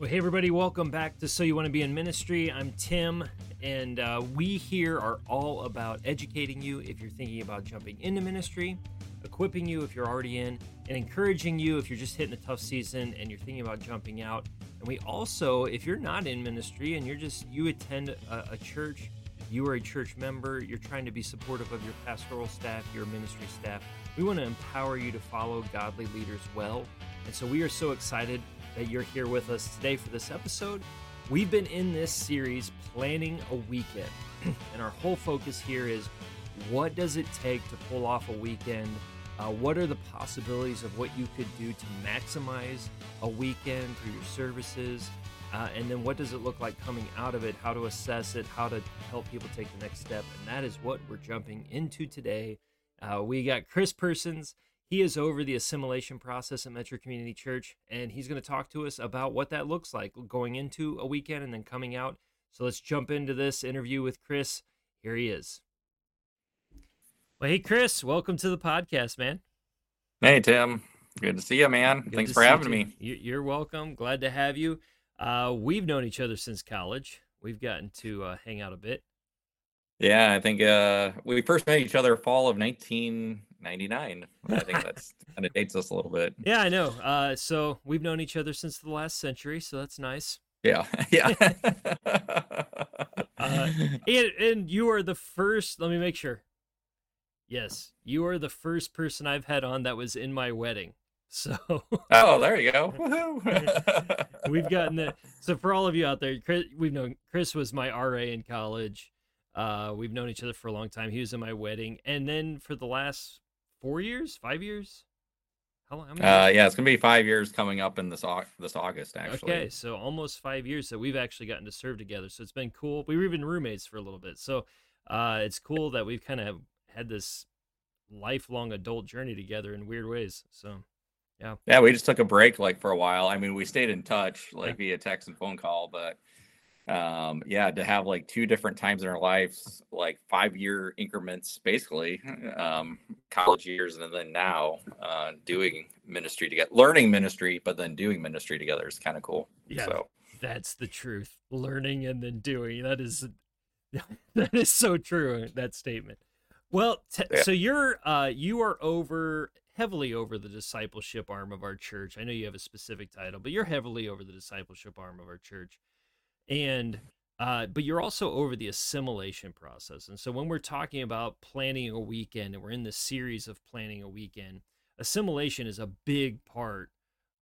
Well, hey, everybody, welcome back to So You Want to Be in Ministry. I'm Tim, and uh, we here are all about educating you if you're thinking about jumping into ministry, equipping you if you're already in, and encouraging you if you're just hitting a tough season and you're thinking about jumping out. And we also, if you're not in ministry and you're just, you attend a, a church, you are a church member, you're trying to be supportive of your pastoral staff, your ministry staff, we want to empower you to follow godly leaders well. And so we are so excited that you're here with us today for this episode. We've been in this series planning a weekend, and our whole focus here is what does it take to pull off a weekend? Uh, what are the possibilities of what you could do to maximize a weekend through your services? Uh, and then what does it look like coming out of it? How to assess it? How to help people take the next step? And that is what we're jumping into today. Uh, we got Chris Persons. He is over the assimilation process at Metro Community Church, and he's going to talk to us about what that looks like going into a weekend and then coming out. So let's jump into this interview with Chris. Here he is. Well, hey, Chris, welcome to the podcast, man. Hey, Tim. Good to see you, man. Good Thanks for having you. me. You're welcome. Glad to have you. Uh, we've known each other since college. We've gotten to uh, hang out a bit. Yeah, I think uh, we first met each other fall of 1999. I think that's kind of dates us a little bit. Yeah, I know. Uh, so we've known each other since the last century, so that's nice. Yeah, yeah. uh, and, and you are the first. Let me make sure. Yes, you are the first person I've had on that was in my wedding. So. oh, there you go. we've gotten the. So for all of you out there, Chris, we've known Chris was my RA in college. Uh, we've known each other for a long time. He was in my wedding, and then for the last four years, five years. How long? Uh, yeah, it's gonna be five years coming up in this this August. Actually. Okay, so almost five years that we've actually gotten to serve together. So it's been cool. We were even roommates for a little bit. So uh, it's cool that we've kind of had this lifelong adult journey together in weird ways. So yeah. Yeah, we just took a break like for a while. I mean, we stayed in touch like yeah. via text and phone call, but um yeah to have like two different times in our lives like five year increments basically um college years and then now uh doing ministry together learning ministry but then doing ministry together is kind of cool yeah so. that's the truth learning and then doing that is that is so true that statement. Well t- yeah. so you're uh you are over heavily over the discipleship arm of our church i know you have a specific title but you're heavily over the discipleship arm of our church and uh, but you're also over the assimilation process. And so when we're talking about planning a weekend, and we're in the series of planning a weekend, assimilation is a big part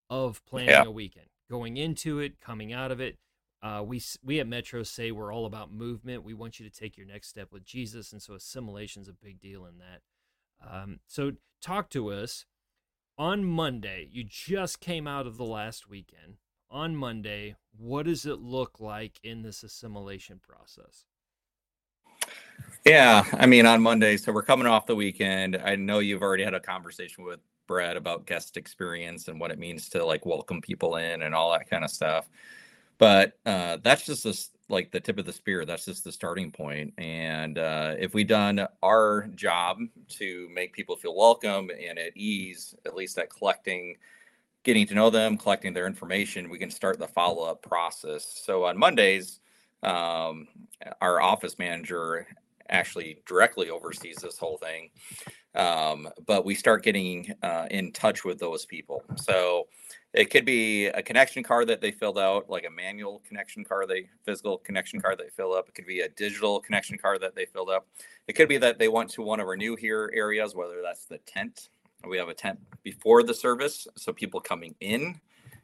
of planning yeah. a weekend. Going into it, coming out of it. Uh, we we at Metro say we're all about movement. We want you to take your next step with Jesus, and so assimilation is a big deal in that. Um, so talk to us on Monday. You just came out of the last weekend on Monday, what does it look like in this assimilation process? Yeah, I mean, on Monday, so we're coming off the weekend. I know you've already had a conversation with Brett about guest experience and what it means to like welcome people in and all that kind of stuff. But uh, that's just this, like the tip of the spear. That's just the starting point. And uh, if we done our job to make people feel welcome and at ease, at least at collecting getting to know them, collecting their information, we can start the follow up process. So on Mondays, um, our office manager actually directly oversees this whole thing. Um, but we start getting uh, in touch with those people. So it could be a connection card that they filled out, like a manual connection card, they physical connection card they fill up. It could be a digital connection card that they filled up. It could be that they went to one of our new here areas, whether that's the tent we have a tent before the service, so people coming in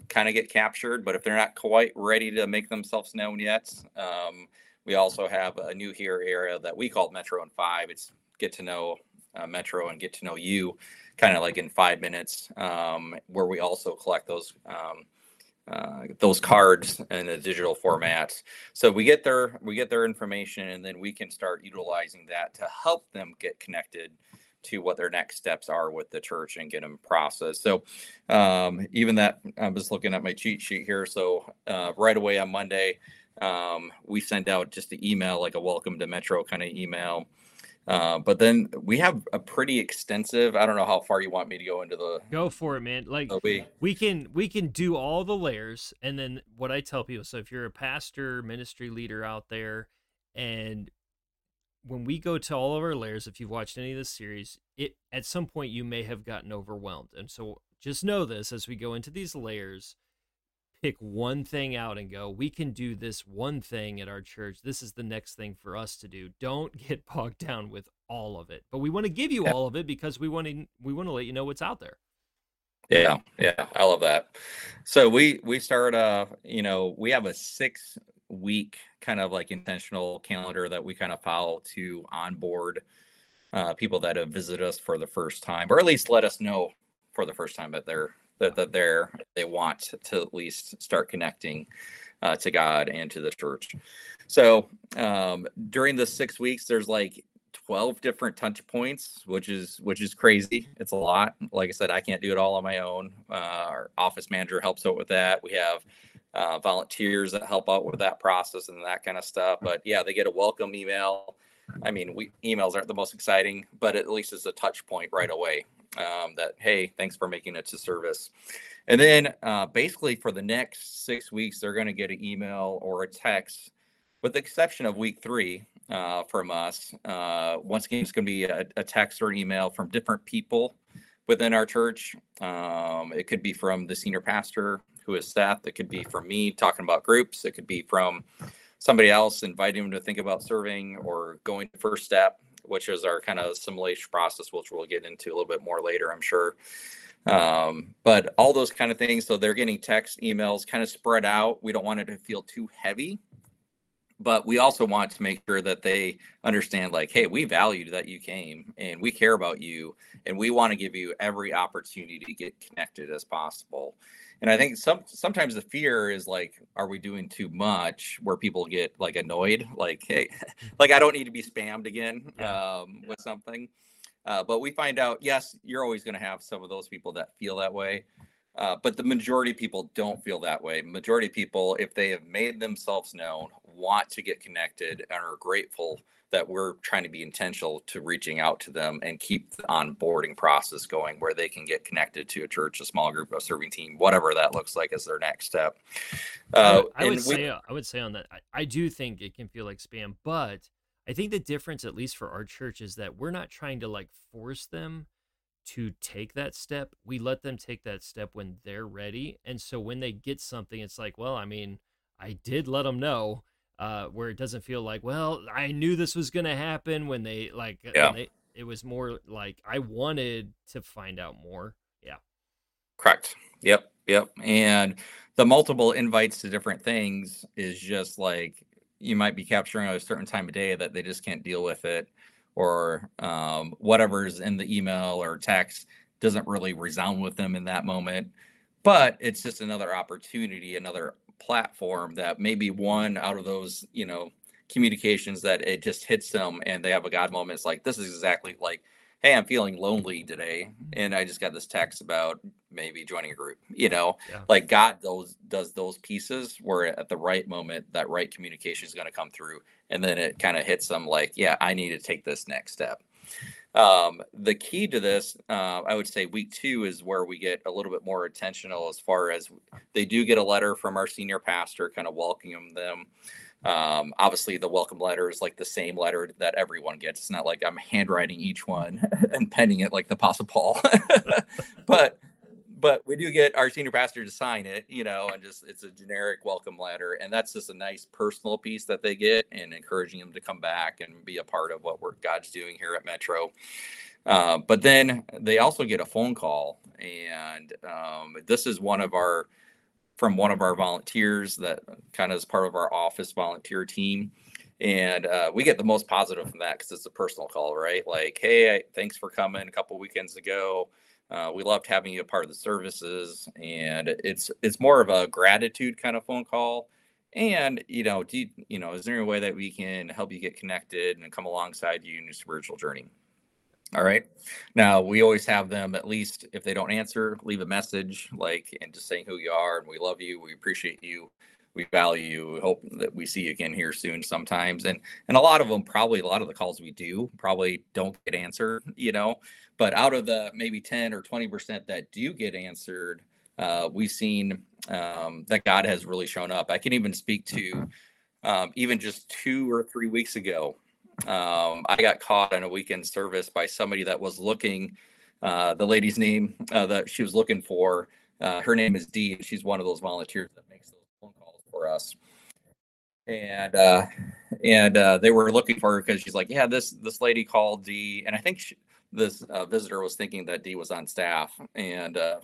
kind of get captured. But if they're not quite ready to make themselves known yet, um, we also have a new here area that we call Metro and Five. It's get to know uh, Metro and get to know you, kind of like in five minutes, um, where we also collect those. Um, uh, those cards in a digital format so we get their we get their information and then we can start utilizing that to help them get connected to what their next steps are with the church and get them processed. So, um, even that, I'm just looking at my cheat sheet here. So, uh, right away on Monday, um, we send out just an email, like a welcome to Metro kind of email. Uh, but then we have a pretty extensive. I don't know how far you want me to go into the. Go for it, man. Like we we can we can do all the layers, and then what I tell people. So if you're a pastor, ministry leader out there, and when we go to all of our layers, if you've watched any of this series, it at some point you may have gotten overwhelmed, and so just know this as we go into these layers pick one thing out and go, we can do this one thing at our church. This is the next thing for us to do. Don't get bogged down with all of it. But we want to give you all of it because we want to we want to let you know what's out there. Yeah, yeah, I love that. So we we start uh, you know, we have a 6 week kind of like intentional calendar that we kind of follow to onboard uh, people that have visited us for the first time, or at least let us know for the first time that they're that, that they're they want to at least start connecting uh, to God and to the church. So um, during the six weeks, there's like 12 different touch points, which is which is crazy. It's a lot. Like I said, I can't do it all on my own. Uh, our office manager helps out with that. We have uh, volunteers that help out with that process and that kind of stuff. But yeah, they get a welcome email. I mean, we emails aren't the most exciting, but at least it's a touch point right away um, that hey thanks for making it to service and then uh, basically for the next six weeks they're going to get an email or a text with the exception of week three uh, from us uh, once again it's going to be a, a, text or an email from different people within our church um, it could be from the senior pastor who is seth it could be from me talking about groups it could be from somebody else inviting them to think about serving or going to first step which is our kind of assimilation process, which we'll get into a little bit more later, I'm sure. Um, but all those kind of things. So they're getting text, emails kind of spread out. We don't want it to feel too heavy, but we also want to make sure that they understand like, hey, we value that you came and we care about you and we want to give you every opportunity to get connected as possible. And i think some sometimes the fear is like are we doing too much where people get like annoyed like hey like i don't need to be spammed again um, with something. Uh, but we find out yes you're always going to have some of those people that feel that way uh, but the majority of people don't feel that way. Majority of people if they have made themselves known want to get connected and are grateful that we're trying to be intentional to reaching out to them and keep the onboarding process going where they can get connected to a church, a small group, a serving team, whatever that looks like as their next step. Uh, I, would, say, I would say on that, I, I do think it can feel like spam, but I think the difference, at least for our church, is that we're not trying to like force them to take that step. We let them take that step when they're ready. And so when they get something, it's like, well, I mean, I did let them know uh, where it doesn't feel like, well, I knew this was going to happen when they like, uh, yeah. They, it was more like I wanted to find out more. Yeah. Correct. Yep. Yep. And the multiple invites to different things is just like you might be capturing a certain time of day that they just can't deal with it or um, whatever's in the email or text doesn't really resound with them in that moment but it's just another opportunity another platform that maybe one out of those, you know, communications that it just hits them and they have a God moment. It's like, this is exactly like, hey, I'm feeling lonely today. Mm-hmm. And I just got this text about maybe joining a group, you know, yeah. like God those does those pieces where at the right moment, that right communication is going to come through. And then it kind of hits them like, yeah, I need to take this next step. Um, the key to this, uh, I would say, week two is where we get a little bit more intentional as far as they do get a letter from our senior pastor, kind of welcoming them. Um, obviously, the welcome letter is like the same letter that everyone gets. It's not like I'm handwriting each one and penning it like the Apostle Paul, but but we do get our senior pastor to sign it, you know, and just it's a generic welcome letter, and that's just a nice personal piece that they get, and encouraging them to come back and be a part of what we're God's doing here at Metro. Uh, but then they also get a phone call, and um, this is one of our from one of our volunteers that kind of is part of our office volunteer team. And uh, we get the most positive from that because it's a personal call, right? Like, hey, thanks for coming a couple weekends ago. Uh, we loved having you a part of the services, and it's it's more of a gratitude kind of phone call. And you know, do you, you know, is there a way that we can help you get connected and come alongside you in your spiritual journey? All right. Now we always have them at least if they don't answer, leave a message like and just saying who you are and we love you, we appreciate you. we value you. We hope that we see you again here soon sometimes. And and a lot of them probably a lot of the calls we do probably don't get answered, you know. But out of the maybe 10 or 20% that do get answered, uh, we've seen um, that God has really shown up. I can even speak to um, even just two or three weeks ago. Um, I got caught in a weekend service by somebody that was looking, uh, the lady's name uh, that she was looking for. Uh, her name is Dee. She's one of those volunteers that makes those phone calls for us. And uh, and uh, they were looking for her because she's like, yeah, this this lady called Dee, and I think she, this uh, visitor was thinking that Dee was on staff and uh,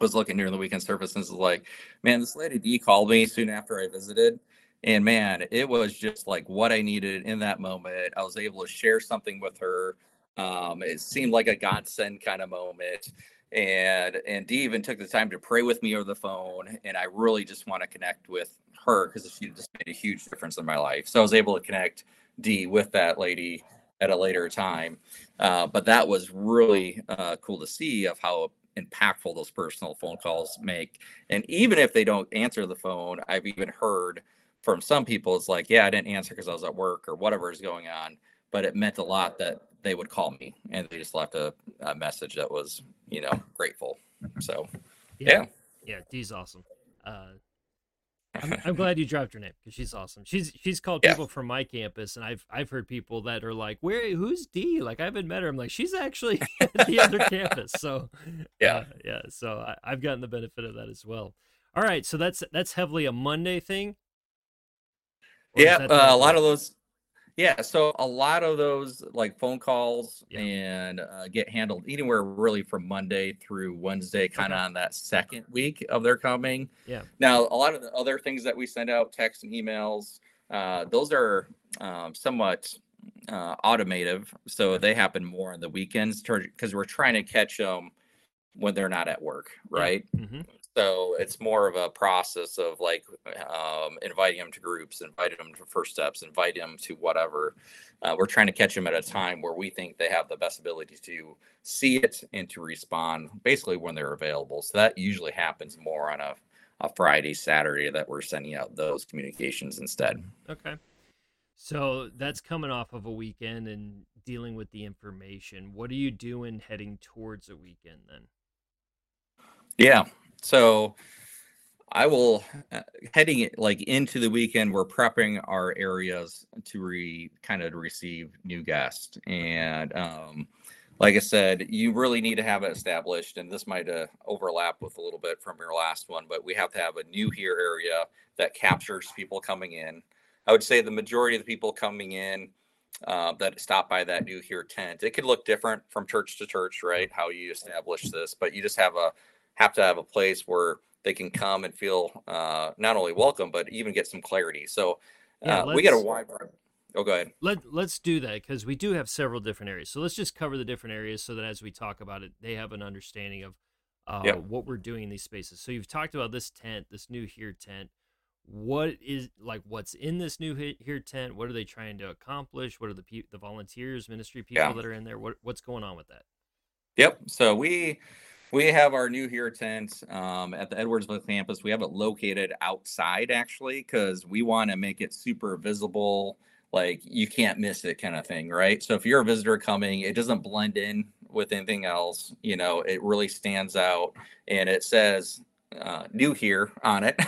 was looking during the weekend service and was like, man, this lady Dee called me soon after I visited. And man, it was just like what I needed in that moment. I was able to share something with her. Um, it seemed like a godsend kind of moment. And and Dee even took the time to pray with me over the phone. And I really just want to connect with her because she just made a huge difference in my life. So I was able to connect Dee with that lady at a later time. Uh, but that was really uh, cool to see of how impactful those personal phone calls make. And even if they don't answer the phone, I've even heard from some people, it's like, yeah, I didn't answer because I was at work or whatever is going on. But it meant a lot that they would call me and they just left a, a message that was, you know, grateful. So, yeah. Yeah, yeah awesome. Uh, I'm, I'm, glad you dropped her name because she's awesome. She's she's called yeah. people from my campus, and I've I've heard people that are like, "Where? Who's Dee? Like I haven't met her." I'm like, "She's actually at the other campus." So yeah, uh, yeah. So I, I've gotten the benefit of that as well. All right, so that's that's heavily a Monday thing. yeah, uh, a lot of those yeah, so a lot of those like phone calls yeah. and uh, get handled anywhere really from Monday through Wednesday, kind of okay. on that second week of their coming. Yeah. Now, a lot of the other things that we send out, texts and emails, uh, those are um, somewhat uh, automative, so they happen more on the weekends because we're trying to catch them when they're not at work, right? Yeah. Mm-hmm. So it's more of a process of like um, inviting them to groups, inviting them to first steps, inviting them to whatever. Uh, we're trying to catch them at a time where we think they have the best ability to see it and to respond basically when they're available. So that usually happens more on a, a Friday, Saturday that we're sending out those communications instead. Okay. So that's coming off of a weekend and dealing with the information. What are you doing heading towards a weekend then? Yeah. So I will uh, heading like into the weekend. We're prepping our areas to re kind of receive new guests, and um, like I said, you really need to have it established. And this might uh, overlap with a little bit from your last one, but we have to have a new here area that captures people coming in. I would say the majority of the people coming in uh, that stop by that new here tent. It could look different from church to church, right? How you establish this, but you just have a have to have a place where they can come and feel uh, not only welcome but even get some clarity. So uh, yeah, we got a wide. Oh, go ahead. Let Let's do that because we do have several different areas. So let's just cover the different areas so that as we talk about it, they have an understanding of uh, what we're doing in these spaces. So you've talked about this tent, this new here tent. What is like what's in this new here tent? What are they trying to accomplish? What are the pe- the volunteers, ministry people yeah. that are in there? What what's going on with that? Yep. So we we have our new here tent um, at the Edwardsville campus. We have it located outside actually because we want to make it super visible, like you can't miss it kind of thing, right? So if you're a visitor coming, it doesn't blend in with anything else. You know, it really stands out and it says uh, new here on it.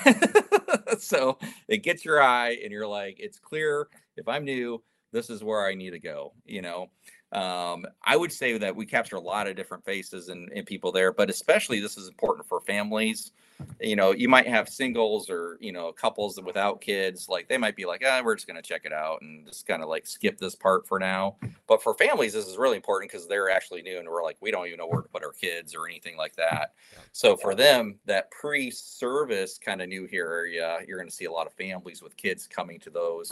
so it gets your eye and you're like, it's clear. If I'm new, this is where I need to go, you know? Um, I would say that we capture a lot of different faces and, and, people there, but especially this is important for families. You know, you might have singles or you know couples without kids. Like they might be like, ah, we're just going to check it out and just kind of like skip this part for now. But for families, this is really important because they're actually new and we're like, we don't even know where to put our kids or anything like that. So for them, that pre-service kind of new here area, you're going to see a lot of families with kids coming to those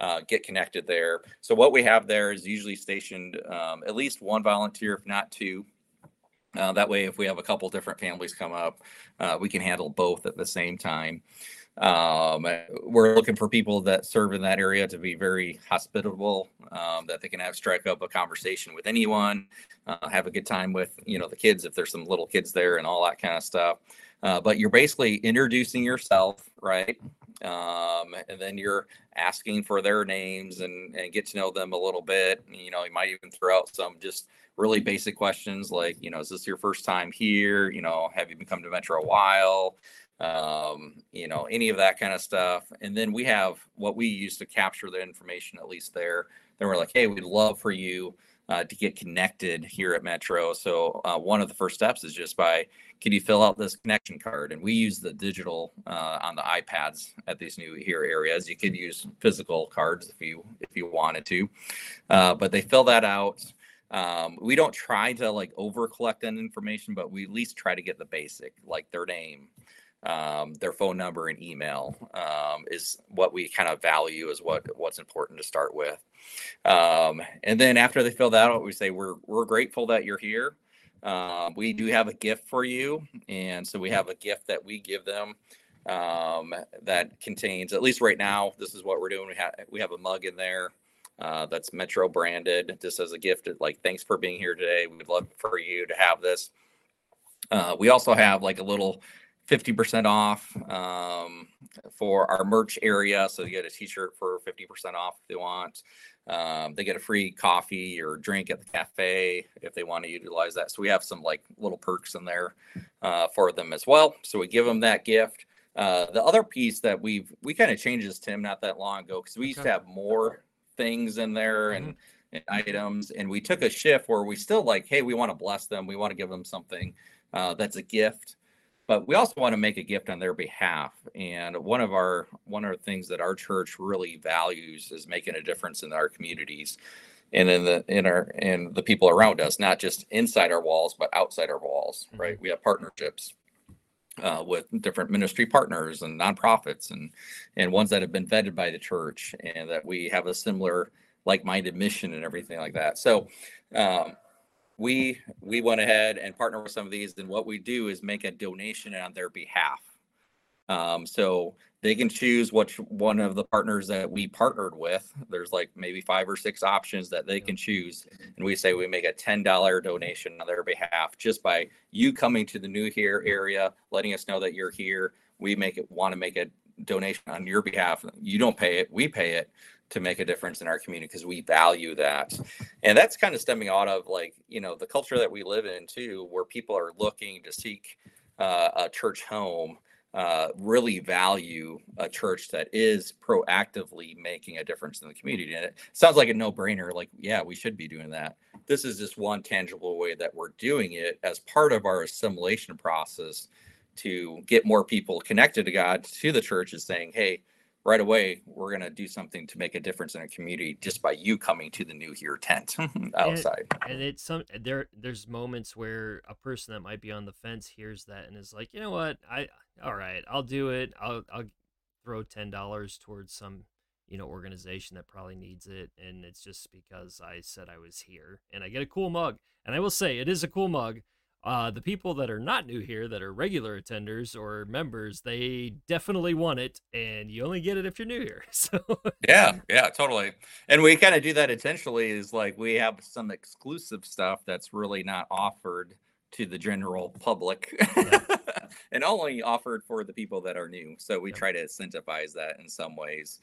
uh, get connected there. So what we have there is usually stationed um, at least one volunteer, if not two. Uh, that way, if we have a couple different families come up, uh, we can handle both at the same time. Um, we're looking for people that serve in that area to be very hospitable, um, that they can have strike up a conversation with anyone. uh, have a good time with you know the kids if there's some little kids there and all that kind of stuff. Uh, but you're basically introducing yourself, right? Um, and then you're asking for their names and, and get to know them a little bit. You know, you might even throw out some just really basic questions like, you know, is this your first time here? You know, have you been coming to Metro a while? Um, you know, any of that kind of stuff. And then we have what we use to capture the information, at least there. Then we're like, hey, we'd love for you uh, to get connected here at Metro. So uh, one of the first steps is just by, can you fill out this connection card? And we use the digital uh, on the iPads at these new here areas. You could use physical cards if you if you wanted to, uh, but they fill that out. Um, we don't try to like over collect that information, but we at least try to get the basic, like their name, um, their phone number and email um, is what we kind of value is what what's important to start with. Um, and then after they fill that out, we say we're we're grateful that you're here. Um, we do have a gift for you, and so we have a gift that we give them um, that contains at least right now. This is what we're doing. We have we have a mug in there. Uh, that's Metro branded, just as a gift. Like, thanks for being here today. We'd love for you to have this. Uh, we also have like a little 50% off um, for our merch area. So you get a t-shirt for 50% off if they want. Um, they get a free coffee or drink at the cafe if they want to utilize that. So we have some like little perks in there uh, for them as well. So we give them that gift. Uh, the other piece that we've we kind of changed this Tim not that long ago because we used to have more things in there and, mm-hmm. and, items, and we took a shift where we still like, hey, we want to bless them, we want to give them something uh, that's a gift but we also want to make a gift on their behalf and one of our one of the things that our church really values is making a difference in our communities and in the in our and the people around us not just inside our walls but outside our walls mm-hmm. right we have partnerships uh, with different ministry partners and nonprofits and and ones that have been vetted by the church and that we have a similar like-minded mission and everything like that so um, we we went ahead and partner with some of these and what we do is make a donation on their behalf. Um, so they can choose which one of the partners that we partnered with. There's like maybe five or six options that they can choose and we say we make a $10 donation on their behalf just by you coming to the new here area letting us know that you're here. We make it want to make a donation on your behalf. You don't pay it we pay it to make a difference in our community because we value that. And that's kind of stemming out of like you know the culture that we live in too where people are looking to seek uh, a church home uh, really value a church that is proactively making a difference in the community. And it sounds like a no-brainer like yeah we should be doing that. This is just one tangible way that we're doing it as part of our assimilation process to get more people connected to god to the church is saying hey right away we're going to do something to make a difference in a community just by you coming to the new here tent outside. and, and it's some there there's moments where a person that might be on the fence hears that and is like you know what? I all right i'll do it. I'll i'll throw ten dollars towards some you know organization that probably needs it and it's just because i said i was here and i get a cool mug. And i will say it is a cool mug uh, the people that are not new here, that are regular attenders or members, they definitely want it, and you only get it if you're new here. So yeah, yeah, totally. And we kind of do that intentionally. Is like we have some exclusive stuff that's really not offered to the general public, yeah. and only offered for the people that are new. So we yeah. try to incentivize that in some ways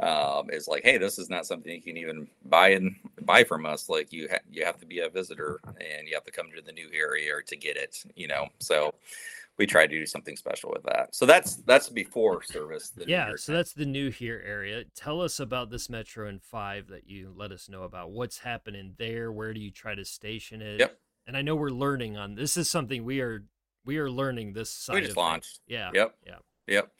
um, is like, hey, this is not something you can even buy and buy from us. Like you ha- you have to be a visitor and you have to come to the new area to get it. You know, so we try to do something special with that. So that's that's before service. Yeah, so that's the new here area. Tell us about this Metro and five that you let us know about. What's happening there? Where do you try to station it? Yep. And I know we're learning on this is something we are we are learning this side. We just launched. Yeah. Yep. Yeah. Yep.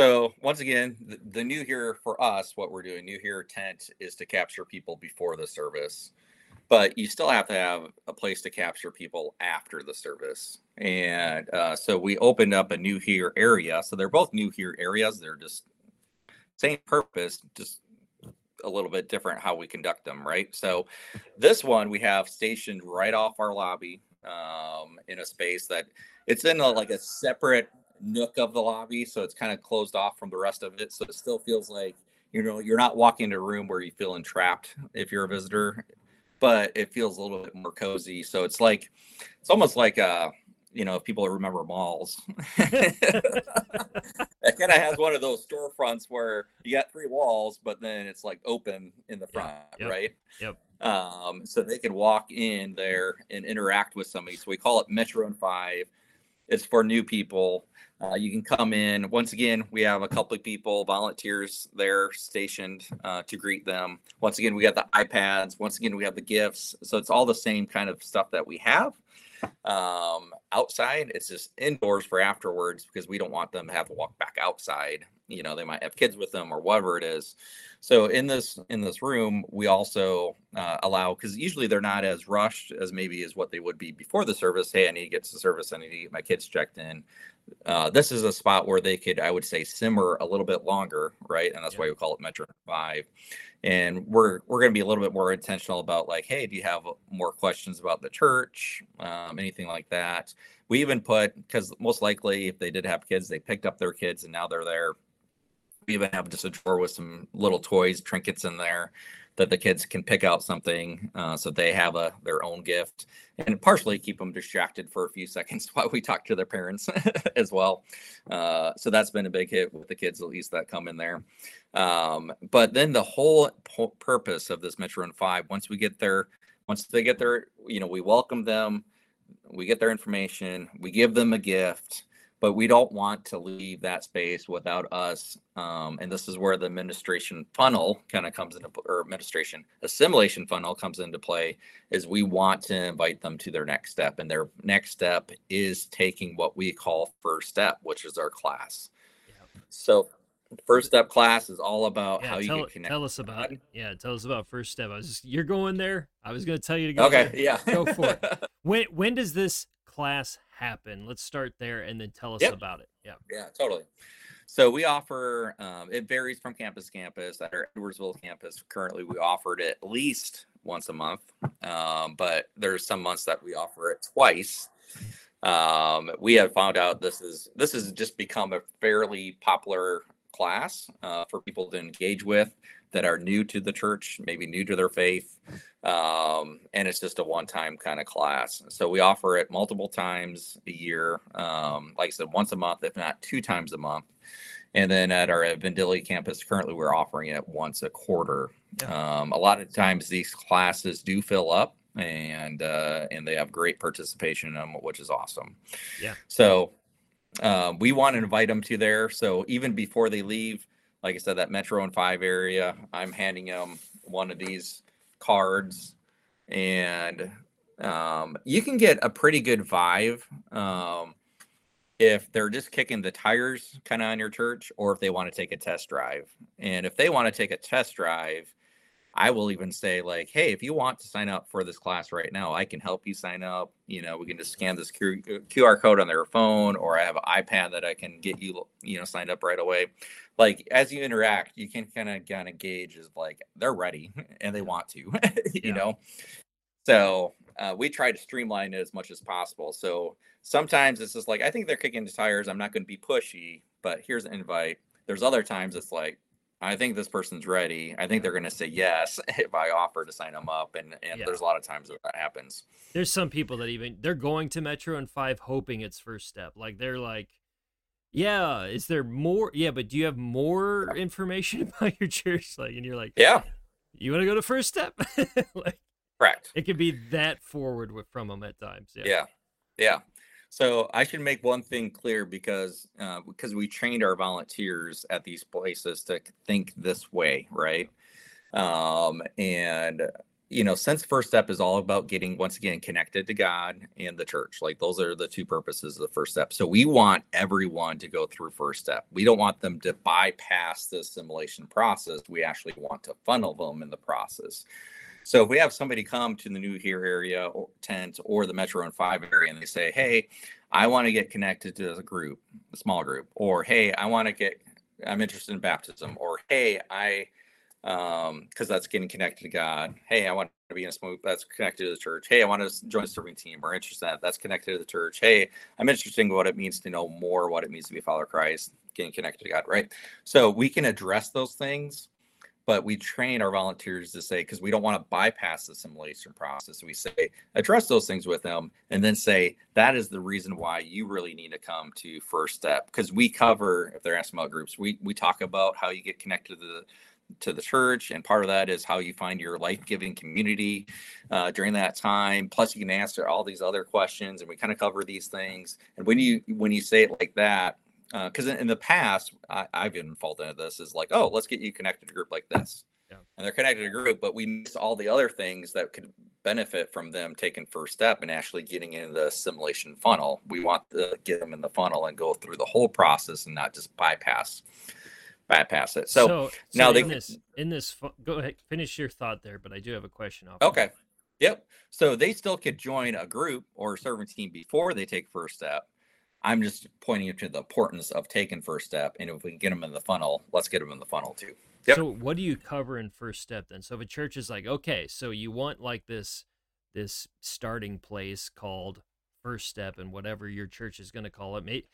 So once again, the, the, new here for us, what we're doing, new here tent is to capture people before the service, but you still have to have a place to capture people after the service. And uh, so we opened up a new here area. So they're both new here areas. They're just same purpose, just a little bit different how we conduct them, right? So this one we have stationed right off our lobby um, in a space that it's in a, like a separate nook of the lobby, so it's kind of closed off from the rest of it. So it still feels like you know you're not walking into a room where you feel entrapped if you're a visitor. but it feels a little bit more cozy. So it's like it's almost like uh you know, if people remember malls, it kind of has one of those storefronts where you got three walls, but then it's like open in the front, yep, right? Yep. Um, so they can walk in there and interact with somebody. So we call it Metro and Five. It's for new people. Uh, you can come in. Once again, we have a couple of people, volunteers there stationed uh, to greet them. Once again, we got the iPads. Once again, we have the gifts. So it's all the same kind of stuff that we have um, outside. It's just indoors for afterwards because we don't want them to have to walk back outside. You know, they might have kids with them or whatever it is. So in this in this room, we also uh, allow because usually they're not as rushed as maybe as what they would be before the service. Hey, I need to get to the service. I need to get my kids checked in. Uh, this is a spot where they could, I would say, simmer a little bit longer, right? And that's yeah. why we call it Metro Five. And we're we're going to be a little bit more intentional about like hey do you have more questions about the church? Um, anything like that. We even put because most likely if they did have kids they picked up their kids and now they're there. We even have just a drawer with some little toys trinkets in there that the kids can pick out something uh, so they have a their own gift and partially keep them distracted for a few seconds while we talk to their parents as well. Uh, so that's been a big hit with the kids at least that come in there. Um, but then the whole p- purpose of this Metro and Five, once we get there, once they get there, you know, we welcome them, we get their information, we give them a gift, but we don't want to leave that space without us. Um, and this is where the administration funnel kind of comes into, or administration assimilation funnel comes into play. Is we want to invite them to their next step, and their next step is taking what we call first step, which is our class. So first step class is all about yeah, how tell, you get connected. Tell us about yeah, tell us about first step. I was just you're going there. I was going to tell you to go. Okay, there. yeah, go for it. When when does this class happen? Let's start there and then tell us yep. about it. Yeah, yeah, totally. So we offer. Um, it varies from campus to campus. At our Edwardsville campus, currently we offer it at least once a month, um, but there's some months that we offer it twice um, we have found out this is this has just become a fairly popular class uh, for people to engage with that are new to the church, maybe new to their faith. Um, and it's just a one time kind of class. So we offer it multiple times a year, um, like I said, once a month, if not two times a month. And then at our Vandalia campus, currently we're offering it once a quarter. Yeah. Um, a lot of times these classes do fill up and uh, and they have great participation in them, which is awesome. Yeah. So um, we want to invite them to there. So even before they leave, like I said, that Metro and Five area, I'm handing them one of these cards, and um, you can get a pretty good vibe um, if they're just kicking the tires kind of on your church, or if they want to take a test drive. And if they want to take a test drive, I will even say like, hey, if you want to sign up for this class right now, I can help you sign up. You know, we can just scan this QR uh, code on their phone, or I have an iPad that I can get you, you know, signed up right away. Like as you interact, you can kind of kind of gauge is like they're ready and they want to, you yeah. know. So uh, we try to streamline it as much as possible. So sometimes it's just like I think they're kicking the tires. I'm not going to be pushy, but here's an invite. There's other times it's like I think this person's ready. I think they're going to say yes if I offer to sign them up. And, and yeah. there's a lot of times that happens. There's some people that even they're going to Metro and Five hoping it's first step. Like they're like, yeah, is there more? Yeah, but do you have more information about your church? Like, and you're like, yeah, you want to go to first step? like, correct. It can be that forward with, from them at times. Yeah. Yeah. Yeah. So I should make one thing clear because uh, because we trained our volunteers at these places to think this way, right? Um, and you know, since first step is all about getting once again connected to God and the church, like those are the two purposes of the first step. So we want everyone to go through first step. We don't want them to bypass the assimilation process. We actually want to funnel them in the process. So if we have somebody come to the new here area or tent or the Metro and Five area and they say, "Hey, I want to get connected to a group, a small group," or "Hey, I want to get, I'm interested in baptism," or "Hey, I," um, because that's getting connected to God. Hey, I want to be in a small that's connected to the church. Hey, I want to join a serving team or interested in that. That's connected to the church. Hey, I'm interested in what it means to know more, what it means to be a follower of Christ, getting connected to God. Right. So we can address those things but we train our volunteers to say because we don't want to bypass the assimilation process we say address those things with them and then say that is the reason why you really need to come to first step because we cover if they're small groups we we talk about how you get connected to the to the church and part of that is how you find your life-giving community uh, during that time. Plus you can answer all these other questions and we kind of cover these things and when you when you say it like that because uh, in, in, the past I, have been involved into this is like oh let's get you connected to a group like this. Yeah. and they're connected to a group but we miss all the other things that could benefit from them taking first step and actually getting into the assimilation funnel. We want to get them in the funnel and go through the whole process and not just bypass bypass it. So, so now so they in this in this go ahead finish your thought there but i do have a question okay. yep. So they still could join a group or a serving team before they take first step I'm just pointing you to the importance of taking first step. And if we can get them in the funnel, let's get them in the funnel too. Yep. So what do you cover in first step then? So if a church is like, okay, so you want like this this starting place called first step and whatever your church is going to call it, may,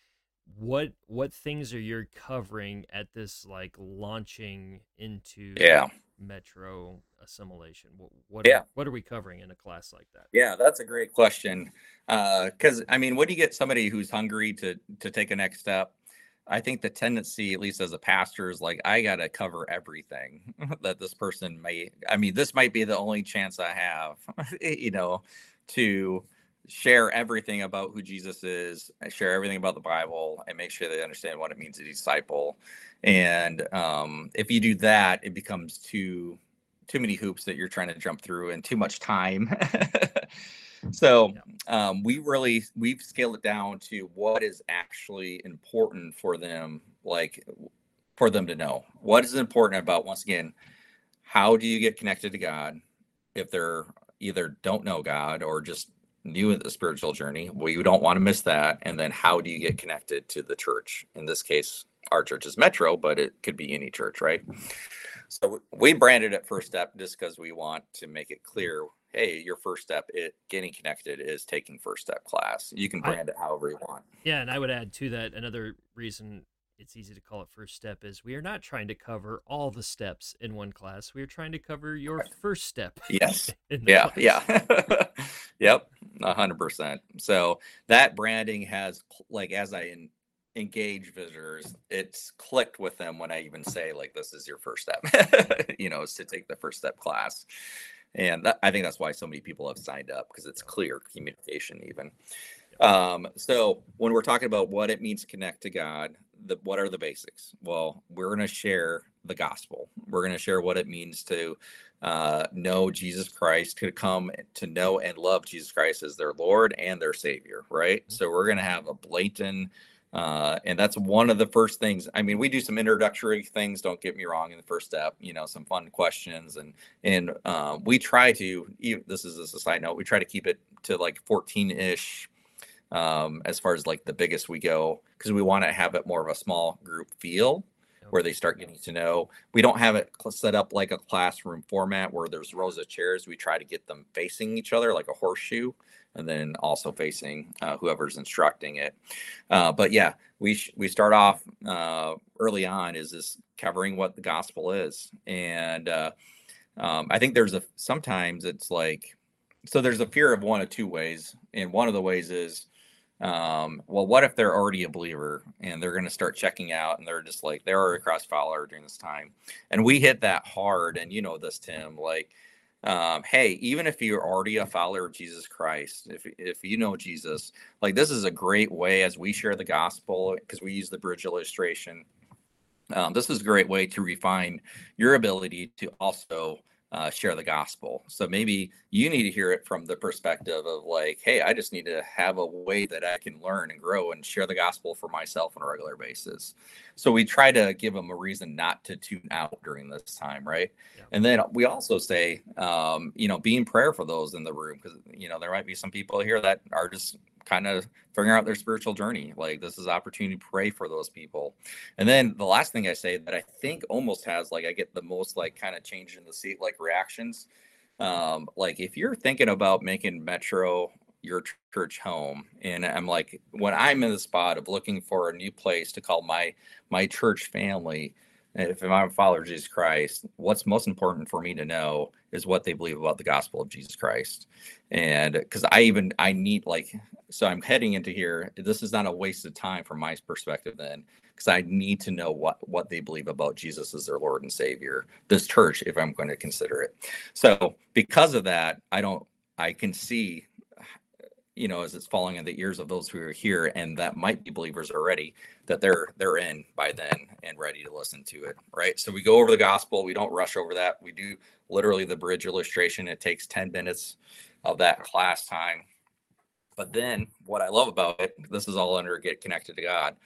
what what things are you covering at this like launching into yeah metro assimilation? What what, yeah. are, what are we covering in a class like that? Yeah that's a great question because uh, i mean when you get somebody who's hungry to to take a next step? I think the tendency at least as a pastor is like i gotta cover everything that this person may i mean this might be the only chance i have you know to share everything about who Jesus is, share everything about the Bible, and make sure they understand what it means to disciple. And um, if you do that, it becomes too too many hoops that you're trying to jump through and too much time. so um, we really we've scaled it down to what is actually important for them, like for them to know. What is important about once again, how do you get connected to God if they're either don't know God or just new in the spiritual journey. Well, you don't want to miss that. And then how do you get connected to the church? In this case, our church is Metro, but it could be any church, right? So we branded it first step just because we want to make it clear. Hey, your first step, it getting connected is taking first step class. You can brand I, it however you want. Yeah, and I would add to that another reason it's easy to call it first step is we are not trying to cover all the steps in one class. We are trying to cover your first step. Yes. yeah. Class. Yeah. yep. A hundred percent. So that branding has like, as I in, engage visitors, it's clicked with them when I even say like, this is your first step, you know, is to take the first step class. And that, I think that's why so many people have signed up because it's clear communication even. Um, so when we're talking about what it means to connect to God, the what are the basics? Well, we're going to share the gospel. We're going to share what it means to uh, know Jesus Christ, to come to know and love Jesus Christ as their Lord and their Savior, right? Mm-hmm. So we're going to have a blatant, uh, and that's one of the first things. I mean, we do some introductory things. Don't get me wrong. In the first step, you know, some fun questions, and and uh, we try to. This is a side note. We try to keep it to like fourteen ish um, as far as like the biggest we go because we want to have it more of a small group feel where they start getting to know. We don't have it set up like a classroom format where there's rows of chairs. We try to get them facing each other like a horseshoe and then also facing uh, whoever's instructing it. Uh, but yeah, we sh- we start off uh, early on is this covering what the gospel is, and uh, um, I think there's a sometimes it's like so there's a fear of one of two ways, and one of the ways is um, well, what if they're already a believer and they're going to start checking out and they're just like, they're already cross follower during this time. And we hit that hard. And you know this, Tim, like, um, hey, even if you're already a follower of Jesus Christ, if, if you know Jesus, like this is a great way as we share the gospel, because we use the bridge illustration. Um, this is a great way to refine your ability to also uh, share the gospel. So maybe you need to hear it from the perspective of like, hey, I just need to have a way that I can learn and grow and share the gospel for myself on a regular basis. So we try to give them a reason not to tune out during this time, right? Yeah. And then we also say, um, you know, be in prayer for those in the room because you know there might be some people here that are just kind of figuring out their spiritual journey. Like this is opportunity to pray for those people. And then the last thing I say that I think almost has like I get the most like kind of change in the seat like reactions. Um, like if you're thinking about making Metro your church home, and I'm like when I'm in the spot of looking for a new place to call my my church family, if I'm a follower of Jesus Christ, what's most important for me to know is what they believe about the gospel of Jesus Christ. And because I even I need like so I'm heading into here. This is not a waste of time from my perspective then, because I need to know what what they believe about Jesus as their Lord and Savior. This church, if I'm going to consider it. So because of that, I don't I can see you know, as it's falling in the ears of those who are here and that might be believers already, that they're they're in by then and ready to listen to it. Right. So we go over the gospel. We don't rush over that. We do literally the bridge illustration. It takes 10 minutes of that class time. But then what I love about it, this is all under get connected to God.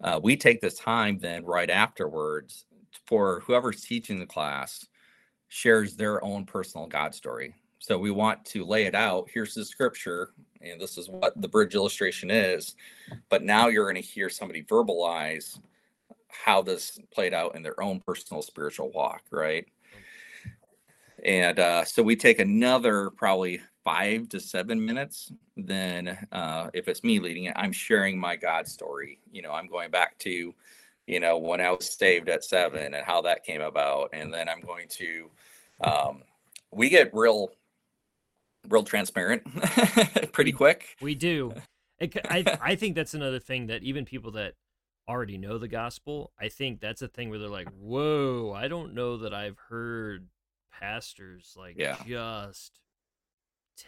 Uh, we take this time then right afterwards for whoever's teaching the class shares their own personal God story. So we want to lay it out. Here's the scripture and this is what the bridge illustration is. But now you're going to hear somebody verbalize how this played out in their own personal spiritual walk, right? And uh, so we take another probably five to seven minutes. Then, uh, if it's me leading it, I'm sharing my God story. You know, I'm going back to, you know, when I was saved at seven and how that came about. And then I'm going to, um, we get real real transparent pretty quick. We do. I, I think that's another thing that even people that already know the gospel, I think that's a thing where they're like, "Whoa, I don't know that I've heard pastors like yeah. just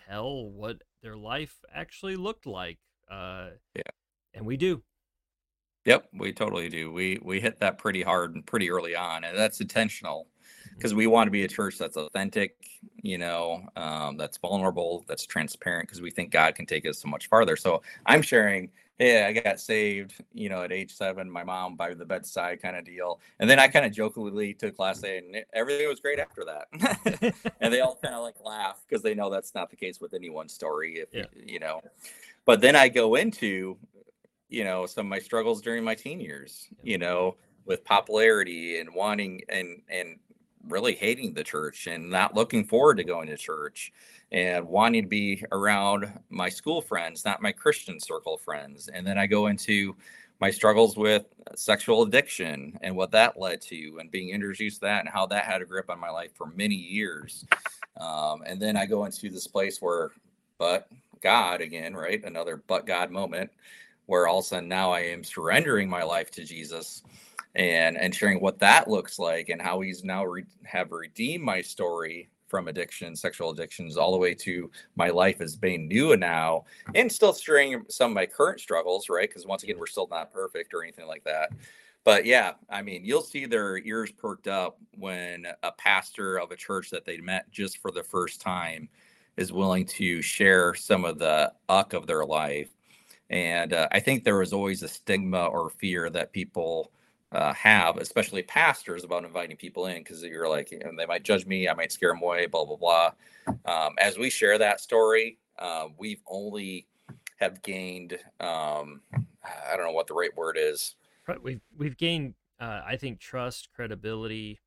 tell what their life actually looked like." Uh, yeah, and we do. Yep, we totally do. We we hit that pretty hard and pretty early on, and that's intentional because we want to be a church that's authentic, you know, um, that's vulnerable, that's transparent, because we think God can take us so much farther. So I'm sharing, hey, I got saved, you know, at age seven, my mom by the bedside kind of deal. And then I kind of jokingly took class A and everything was great after that. and they all kind of like laugh because they know that's not the case with anyone's story, if yeah. you know. But then I go into, you know, some of my struggles during my teen years, you know, with popularity and wanting and and really hating the church and not looking forward to going to church and wanting to be around my school friends, not my Christian circle friends. And then I go into my struggles with sexual addiction and what that led to, and being introduced to that and how that had a grip on my life for many years. Um, and then I go into this place where, but God again, right? Another but God moment where all of a sudden now I am surrendering my life to Jesus and and sharing what that looks like and how he's now re- have redeemed my story from addiction, sexual addictions, all the way to my life as being new now, and still sharing some of my current struggles, right? Because once again, we're still not perfect or anything like that. But yeah, I mean, you'll see their ears perked up when a pastor of a church that they met just for the first time is willing to share some of the uck of their life. And uh, I think there was always a stigma or fear that people uh, have, especially pastors, about inviting people in because you're like, know, they might judge me, I might scare them away, blah blah blah. Um, as we share that story, uh, we've only have gained, um, I don't know what the right word is. We've we've gained, uh, I think, trust, credibility.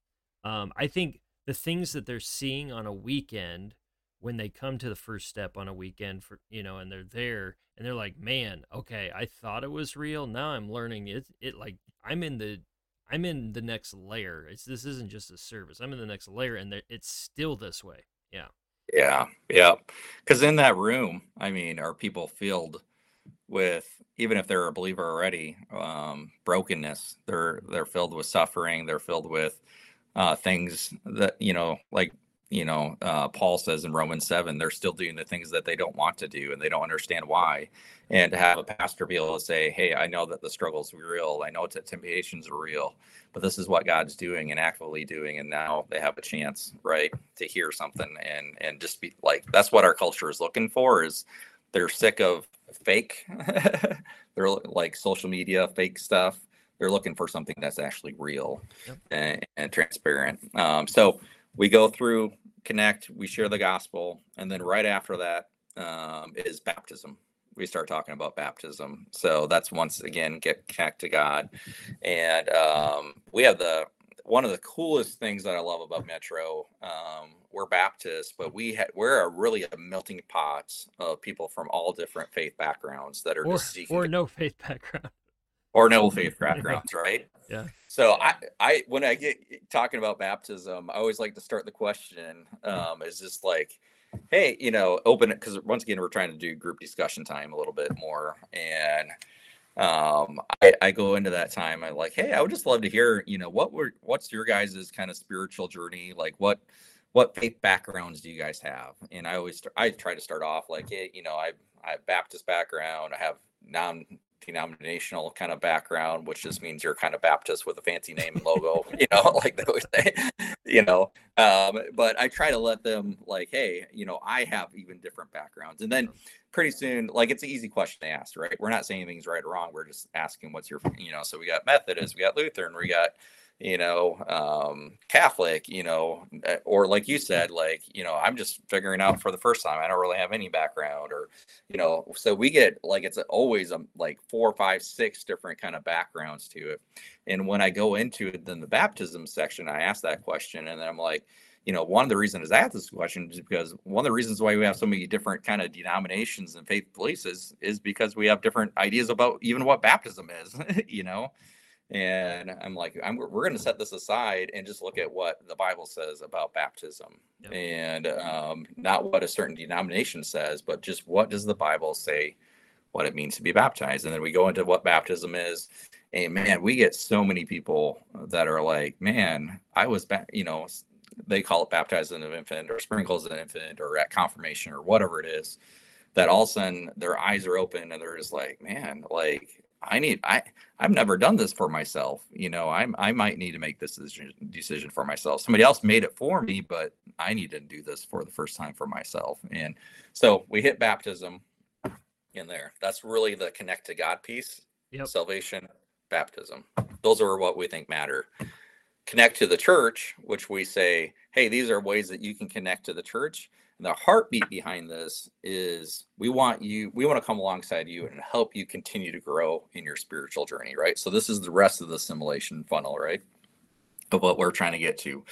Um, I think the things that they're seeing on a weekend when they come to the first step on a weekend for you know and they're there and they're like man okay i thought it was real now i'm learning it it like I'm in the I'm in the next layer. It's this isn't just a service. I'm in the next layer, and it's still this way. Yeah. Yeah. Yeah. Because in that room, I mean, are people filled with even if they're a believer already, um, brokenness. They're they're filled with suffering. They're filled with uh, things that you know, like you know, uh, Paul says in Romans 7, they're still doing the things that they don't want to do and they don't understand why. And to have a pastor be able to say, Hey, I know that the struggles are real. I know that temptations are real, but this is what God's doing and actively doing. And now they have a chance, right, to hear something and, and just be like, that's what our culture is looking for is they're sick of fake. they're like social media, fake stuff. They're looking for something that's actually real yep. and, and, transparent. Um, so we go through connect, we share the gospel, and then right after that um, is baptism. We start talking about baptism. So that's once again get connect to God, and um, we have the one of the coolest things that I love about Metro. Um, we're Baptists, but we ha- we're a really a melting pot of people from all different faith backgrounds that are or, just or no faith background or no faith backgrounds, right? Yeah. So I, I, when I get talking about baptism, I always like to start the question um, is just like, hey, you know, open it because once again we're trying to do group discussion time a little bit more, and um, I, I go into that time. I'm like, hey, I would just love to hear, you know, what were what's your guys' kind of spiritual journey, like what what faith backgrounds do you guys have? And I always I try to start off like, hey, you know, I I have Baptist background, I have non denominational kind of background, which just means you're kind of Baptist with a fancy name and logo, you know, like they always say, you know. Um, but I try to let them like, hey, you know, I have even different backgrounds. And then pretty soon, like it's an easy question to ask, right? We're not saying anything's right or wrong. We're just asking what's your, you know, so we got Methodist, we got Lutheran, we got you know, um, Catholic, you know, eh, or like you said, like, you know, I'm just figuring out for the first time. I don't really have any background or, you know, so we get like, it's always um, like four, five, six different kind of backgrounds to it. And when I go into it, then the baptism section, I ask that question and then I'm like, you know, one of the reasons I ask this question is because one of the reasons why we have so many different kind of denominations and faith is, is because we have different ideas about even what baptism is, you know? And i'm like I'm, we're going to set this aside and just look at what the bible says about baptism yep. and um, not what a certain denomination says but just what does the bible say what it means to be baptized and then we go into what baptism is and man we get so many people that are like man i was back you know they call it baptized in an infant or sprinkles an infant or at confirmation or whatever it is that all of a sudden their eyes are open and they're just like man like I need I I've never done this for myself. You know, I'm I might need to make this decision decision for myself. Somebody else made it for me, but I need to do this for the first time for myself. And so we hit baptism in there. That's really the connect to God piece. Yep. Salvation, baptism. Those are what we think matter. Connect to the church, which we say, hey, these are ways that you can connect to the church the heartbeat behind this is we want you we want to come alongside you and help you continue to grow in your spiritual journey right so this is the rest of the assimilation funnel right of what we're trying to get to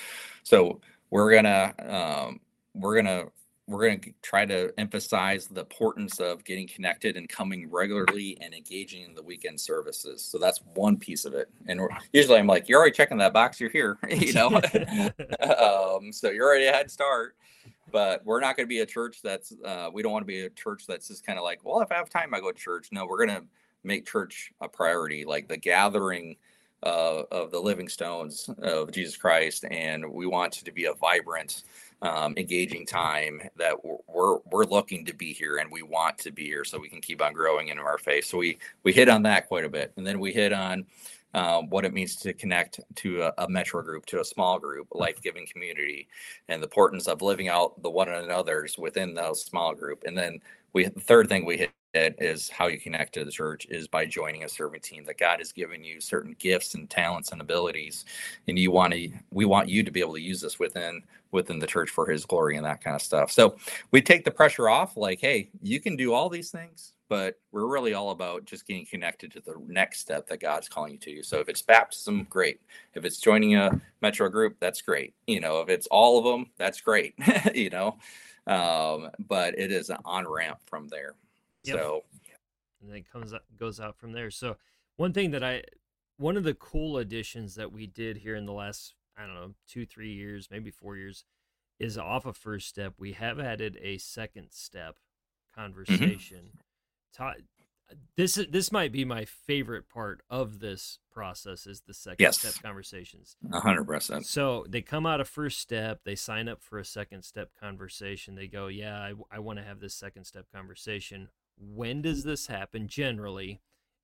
so we're gonna um, we're gonna we're going to try to emphasize the importance of getting connected and coming regularly and engaging in the weekend services. So that's one piece of it. And usually I'm like, you're already checking that box. You're here, you know. um, so you're already a head start but we're not going to be a church that's uh, we don't want to be a church that's just kind of like well if i have time i go to church. No we're going to make church a priority like the gathering uh, of the living stones of jesus christ and we want it to be a vibrant um, engaging time that we're we're looking to be here and we want to be here so we can keep on growing in our faith. So we we hit on that quite a bit and then we hit on um, what it means to connect to a, a, metro group, to a small group, life giving community, and the importance of living out the one another's within those small group. And then we the third thing we hit is how you connect to the church is by joining a serving team that God has given you certain gifts and talents and abilities and you want to we want you to be able to use this within within the church for his glory and that kind of stuff. So we take the pressure off like hey, you can do all these things but we're really all about just getting connected to the next step that God's calling you to. So if it's baptism, great. If it's joining a metro group, that's great. You know, if it's all of them, that's great. you know, um, but it is an on ramp from there. Yep. So, and then it comes up, goes out from there. So one thing that I, one of the cool additions that we did here in the last, I don't know, two, three years, maybe four years, is off of first step. We have added a second step mm-hmm. conversation. Mm-hmm this is this might be my favorite part of this process is the second yes. step conversations. hundred percent. So they come out of first step, they sign up for a second step conversation. They go, yeah, I, I want to have this second step conversation. When does this happen generally?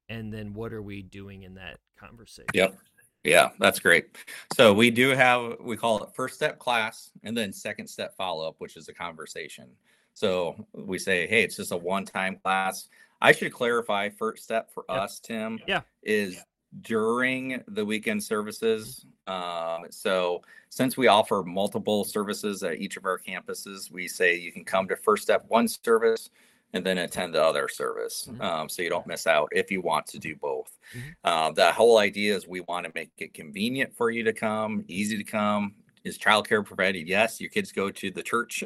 And then what are we doing in that conversation? Yep. Yeah, that's great. So we do have we call it first step class and then second step follow up, which is a conversation. So we say, hey, it's just a one time class. I should clarify first step for yep. us, Tim. Yeah. Is during the weekend services. Um, so since we offer multiple services at each of our campuses, we say you can come to first step one service and then attend the other service. Mm-hmm. Um, so you don't miss out if you want to do both. Mm-hmm. Uh, the whole idea is we want to make it convenient for you to come, easy to come. Is childcare provided? Yes. Your kids go to the church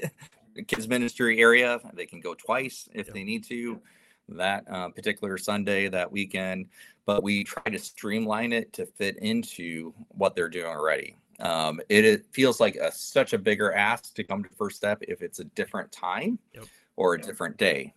kids ministry area. They can go twice if they need to. that uh, particular Sunday, that weekend, but we try to streamline it to fit into what they're doing already. Um, it, it, feels like a, such a bigger ask to come to First Step if it's a different time yep. or a yep. different day.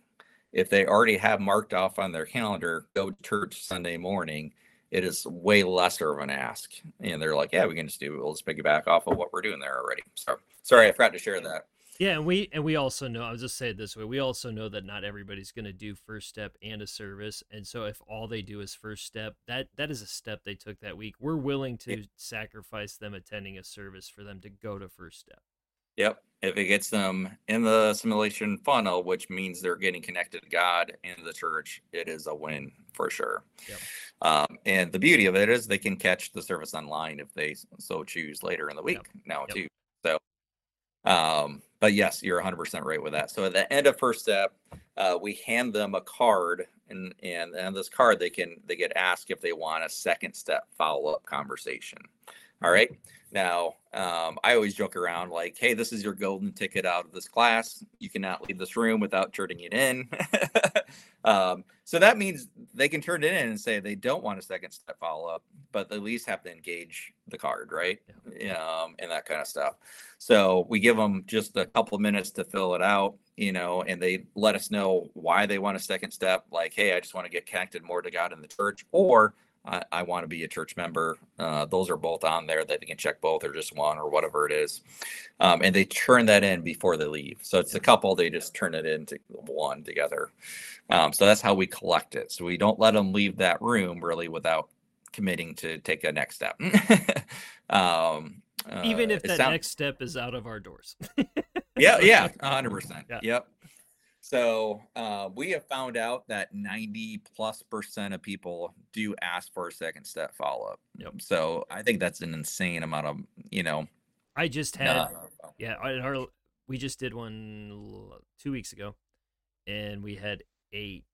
If they already have marked off on their calendar, go to church Sunday morning, it is way lesser of an ask. And they're like, yeah, we can just do it. We'll just piggyback off of what we're doing there already. So sorry, I forgot to share that. Yeah, and we and we also know. I'll just say it this way: we also know that not everybody's going to do first step and a service, and so if all they do is first step, that that is a step they took that week. We're willing to sacrifice them attending a service for them to go to first step. Yep. If it gets them in the assimilation funnel, which means they're getting connected to God and the church, it is a win for sure. Yep. Um, and the beauty of it is they can catch the service online if they so choose later in the week yep. now yep. too. So, um, but yes, you're 100% right with that. So at the end of first step, uh, we hand them a card, and and on this card they can they get asked if they want a second step follow up conversation. All right. Now, um, I always joke around like, hey, this is your golden ticket out of this class. You cannot leave this room without turning it in. um, so that means they can turn it in and say they don't want a second step follow up, but at least have to engage the card, right? Yeah. Um, and that kind of stuff. So we give them just a couple of minutes to fill it out, you know, and they let us know why they want a second step. Like, hey, I just want to get connected more to God in the church, or I, I want to be a church member. Uh, those are both on there that they can check both or just one or whatever it is. Um, and they turn that in before they leave. So it's a couple, they just turn it into one together. Um, so that's how we collect it. So we don't let them leave that room really without committing to take a next step. um, uh, Even if that next step is out of our doors. yeah, yeah, 100%. Yeah. Yep. So uh, we have found out that 90 plus percent of people do ask for a second step follow up. Yep. So I think that's an insane amount of, you know. I just had, uh, yeah, our, we just did one two weeks ago and we had eight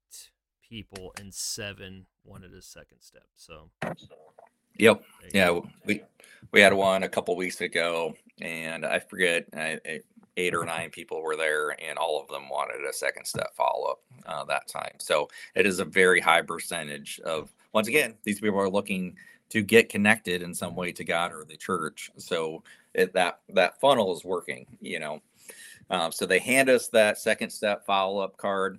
people and seven wanted a second step. So, yep. Yeah. We, we had one a couple weeks ago and I forget, I, I eight or nine people were there, and all of them wanted a second step follow up uh, that time. So it is a very high percentage of, once again, these people are looking to get connected in some way to God or the church. So it, that that funnel is working, you know. Um, so they hand us that second step follow up card.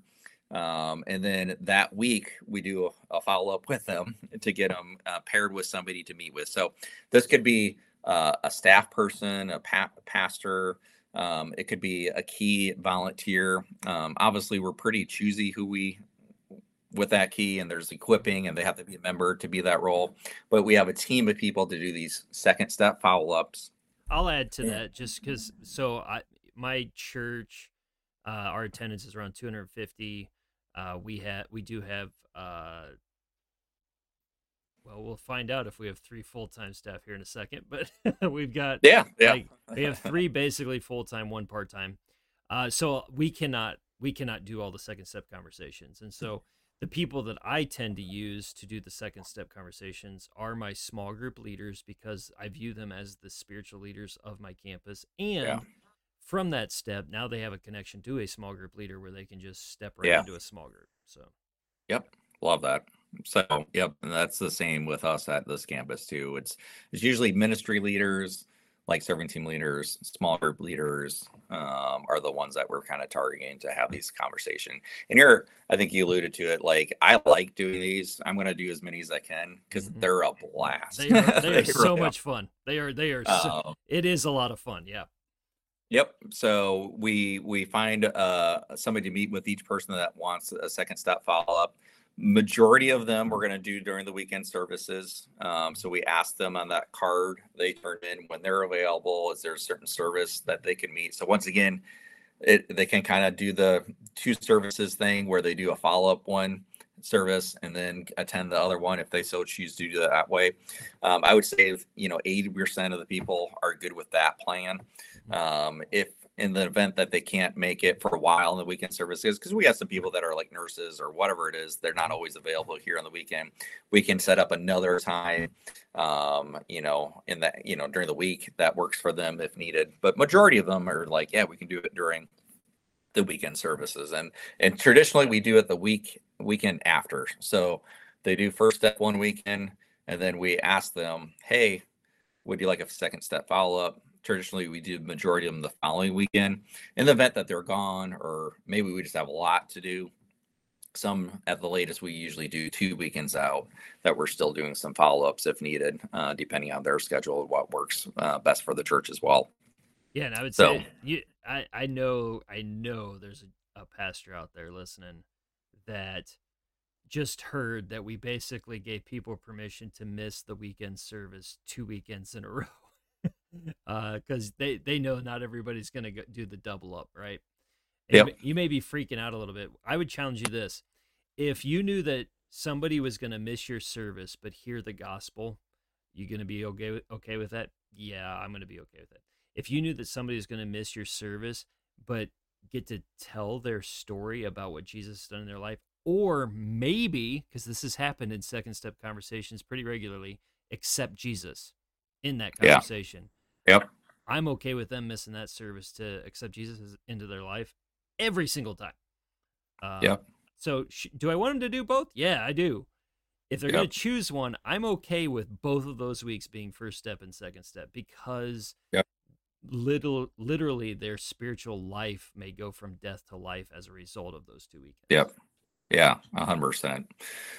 Um, and then that week we do a, a follow up with them to get them uh, paired with somebody to meet with. So this could be uh, a staff person, a pa- pastor, um, it could be a key volunteer. Um, obviously, we're pretty choosy who we with that key, and there's equipping, and they have to be a member to be that role. But we have a team of people to do these second step follow ups. I'll add to that just because. So I, my church, uh, our attendance is around 250. Uh, we have we do have uh, well, we'll find out if we have three full time staff here in a second, but we've got yeah, yeah. Like, we have three basically full time, one part time. Uh, so we cannot we cannot do all the second step conversations, and so the people that I tend to use to do the second step conversations are my small group leaders because I view them as the spiritual leaders of my campus, and yeah. from that step, now they have a connection to a small group leader where they can just step right yeah. into a small group. So, yep, love that. So, yep, and that's the same with us at this campus too. It's it's usually ministry leaders, like serving team leaders, small group leaders, um, are the ones that we're kind of targeting to have these conversation. And you're, I think you alluded to it. Like I like doing these. I'm going to do as many as I can because mm-hmm. they're a blast. They are, they are so much fun. They are. They are. So, uh, it is a lot of fun. Yeah. Yep. So we we find uh, somebody to meet with each person that wants a second step follow up majority of them we're going to do during the weekend services. Um, so we ask them on that card they turn in when they're available is there a certain service that they can meet? So once again it, they can kind of do the two services thing where they do a follow-up one service and then attend the other one if they so choose to do that way. Um, i would say you know 80% of the people are good with that plan. Um, if in the event that they can't make it for a while in the weekend services because we have some people that are like nurses or whatever it is they're not always available here on the weekend we can set up another time um you know in that you know during the week that works for them if needed but majority of them are like yeah we can do it during the weekend services and and traditionally we do it the week weekend after. So they do first step one weekend, and then we ask them, "Hey, would you like a second step follow up?" Traditionally, we do the majority of them the following weekend. In the event that they're gone, or maybe we just have a lot to do, some at the latest we usually do two weekends out that we're still doing some follow-ups if needed uh, depending on their schedule and what works uh, best for the church as well yeah and i would so, say you i i know i know there's a, a pastor out there listening that just heard that we basically gave people permission to miss the weekend service two weekends in a row because uh, they they know not everybody's going to do the double up right Yep. You, you may be freaking out a little bit. I would challenge you this. If you knew that somebody was going to miss your service but hear the gospel, you going to be okay with, okay with that? Yeah, I'm going to be okay with it. If you knew that somebody was going to miss your service but get to tell their story about what Jesus has done in their life, or maybe because this has happened in second step conversations pretty regularly, accept Jesus in that conversation. Yeah. Yep. I'm okay with them missing that service to accept Jesus into their life every single time. Uh, yep. So sh- do I want them to do both? Yeah, I do. If they're yep. going to choose one, I'm okay with both of those weeks being first step and second step because yep. little literally their spiritual life may go from death to life as a result of those two weekends. Yep. Yeah, 100%.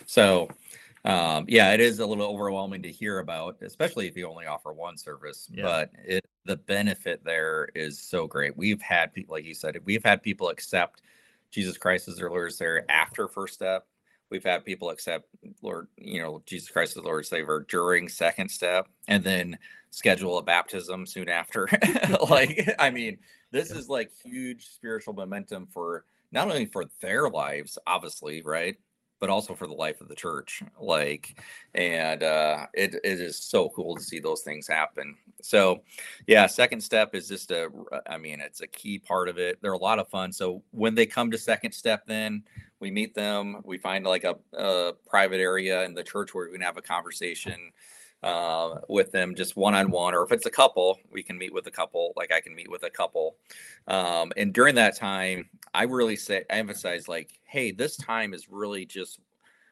So um, yeah, it is a little overwhelming to hear about, especially if you only offer one service. Yeah. But it, the benefit there is so great. We've had people, like you said, we've had people accept Jesus Christ as their Lord and Savior after first step. We've had people accept Lord, you know, Jesus Christ as Lord and Savior during second step, and then schedule a baptism soon after. like, I mean, this yeah. is like huge spiritual momentum for not only for their lives, obviously, right? But also for the life of the church. Like, and uh, it, it is so cool to see those things happen. So, yeah, second step is just a, I mean, it's a key part of it. They're a lot of fun. So when they come to second step, then we meet them. We find like a, a private area in the church where we can have a conversation. Uh, with them just one on one, or if it's a couple, we can meet with a couple. Like I can meet with a couple, um, and during that time, I really say I emphasize like, hey, this time is really just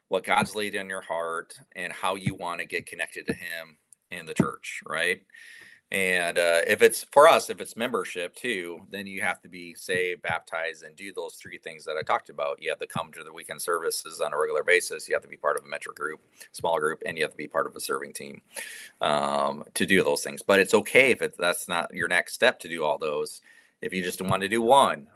what God's laid in your heart and how you want to get connected to Him and the church, right? And uh, if it's for us, if it's membership too, then you have to be saved, baptized, and do those three things that I talked about. You have to come to the weekend services on a regular basis. You have to be part of a metro group, small group, and you have to be part of a serving team um, to do those things. But it's okay if it, that's not your next step to do all those. If you just want to do one,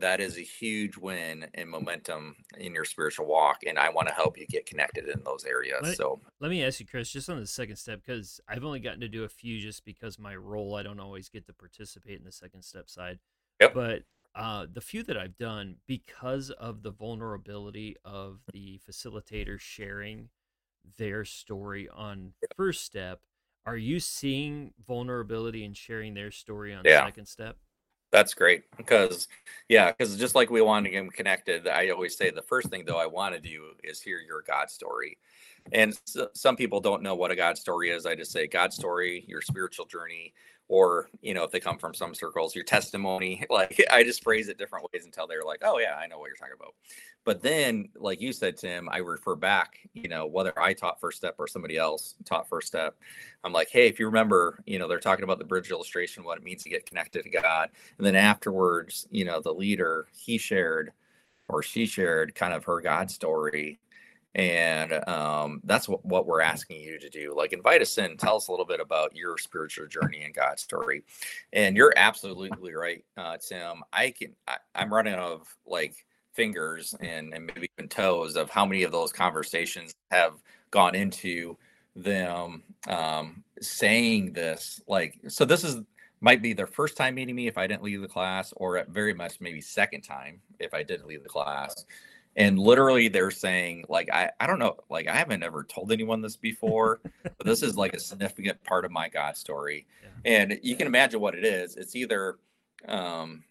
that is a huge win in momentum in your spiritual walk and i want to help you get connected in those areas let, so let me ask you chris just on the second step because i've only gotten to do a few just because my role i don't always get to participate in the second step side yep. but uh, the few that i've done because of the vulnerability of the facilitator sharing their story on yep. first step are you seeing vulnerability and sharing their story on yeah. second step that's great because, yeah, because just like we want to get connected, I always say the first thing though I want to do is hear your God story. And so, some people don't know what a God story is. I just say God story, your spiritual journey, or you know if they come from some circles your testimony like i just phrase it different ways until they're like oh yeah i know what you're talking about. But then like you said tim i refer back you know whether i taught first step or somebody else taught first step i'm like hey if you remember you know they're talking about the bridge illustration what it means to get connected to god. And then afterwards you know the leader he shared or she shared kind of her god story and um, that's what, what we're asking you to do like invite us in tell us a little bit about your spiritual journey and god's story. And you're absolutely right uh, tim i can I, i'm running out of like fingers and, and maybe even toes of how many of those conversations have gone into them um, saying this like so this is might be their first time meeting me if i didn't leave the class or at very much maybe second time if i didn't leave the class and literally they're saying like I, I don't know like i haven't ever told anyone this before but this is like a significant part of my god story yeah. and you can imagine what it is it's either um,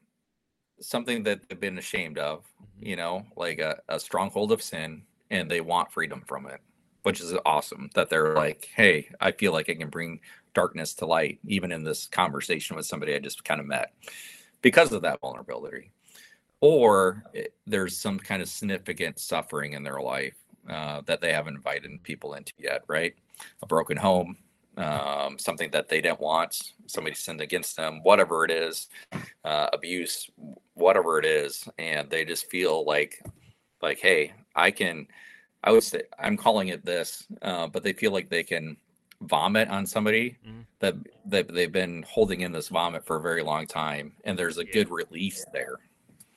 something that they've been ashamed of mm-hmm. you know like a, a stronghold of sin and they want freedom from it which is awesome that they're like hey i feel like i can bring darkness to light even in this conversation with somebody i just kind of met because of that vulnerability or it, there's some kind of significant suffering in their life uh, that they haven't invited people into yet, right? A broken home, um, something that they didn't want, somebody sinned against them, whatever it is, uh, abuse, whatever it is, and they just feel like, like, hey, I can. I would say I'm calling it this, uh, but they feel like they can vomit on somebody mm-hmm. that that they've been holding in this vomit for a very long time, and there's a yeah. good release there.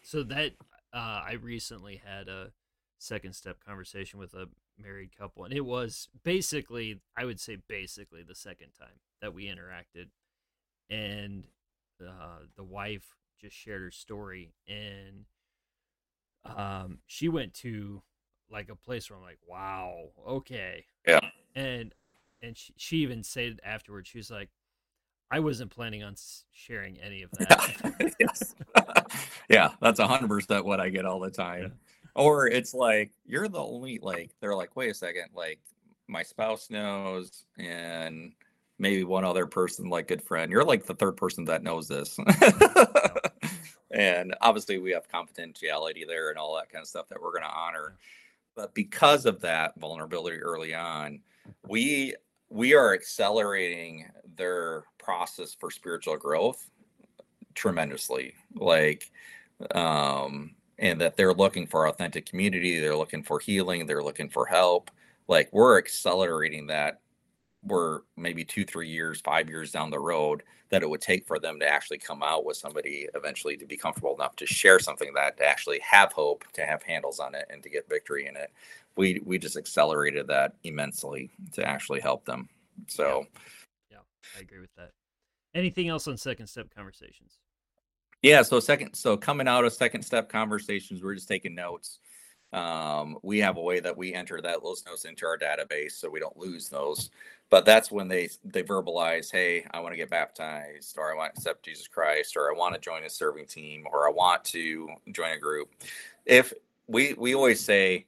So that uh, I recently had a second step conversation with a married couple, and it was basically, I would say, basically the second time that we interacted, and uh, the wife just shared her story, and um, she went to like a place where I'm like, wow, okay, yeah, and and she, she even said afterwards, she was like, I wasn't planning on sharing any of that. yeah, that's a hundred percent what I get all the time. Yeah. Or it's like you're the only like they're like, wait a second, like my spouse knows, and maybe one other person, like good friend. You're like the third person that knows this. and obviously, we have confidentiality there and all that kind of stuff that we're going to honor. But because of that vulnerability early on, we we are accelerating their process for spiritual growth tremendously like um and that they're looking for authentic community they're looking for healing they're looking for help like we're accelerating that we're maybe two three years five years down the road that it would take for them to actually come out with somebody eventually to be comfortable enough to share something that to actually have hope to have handles on it and to get victory in it we we just accelerated that immensely to actually help them. So, yeah, yeah I agree with that. Anything else on second step conversations? Yeah, so second, so coming out of second step conversations, we're just taking notes. Um, we have a way that we enter that those notes into our database so we don't lose those. But that's when they they verbalize, hey, I want to get baptized, or I want to accept Jesus Christ, or I want to join a serving team, or I want to join a group. If we we always say,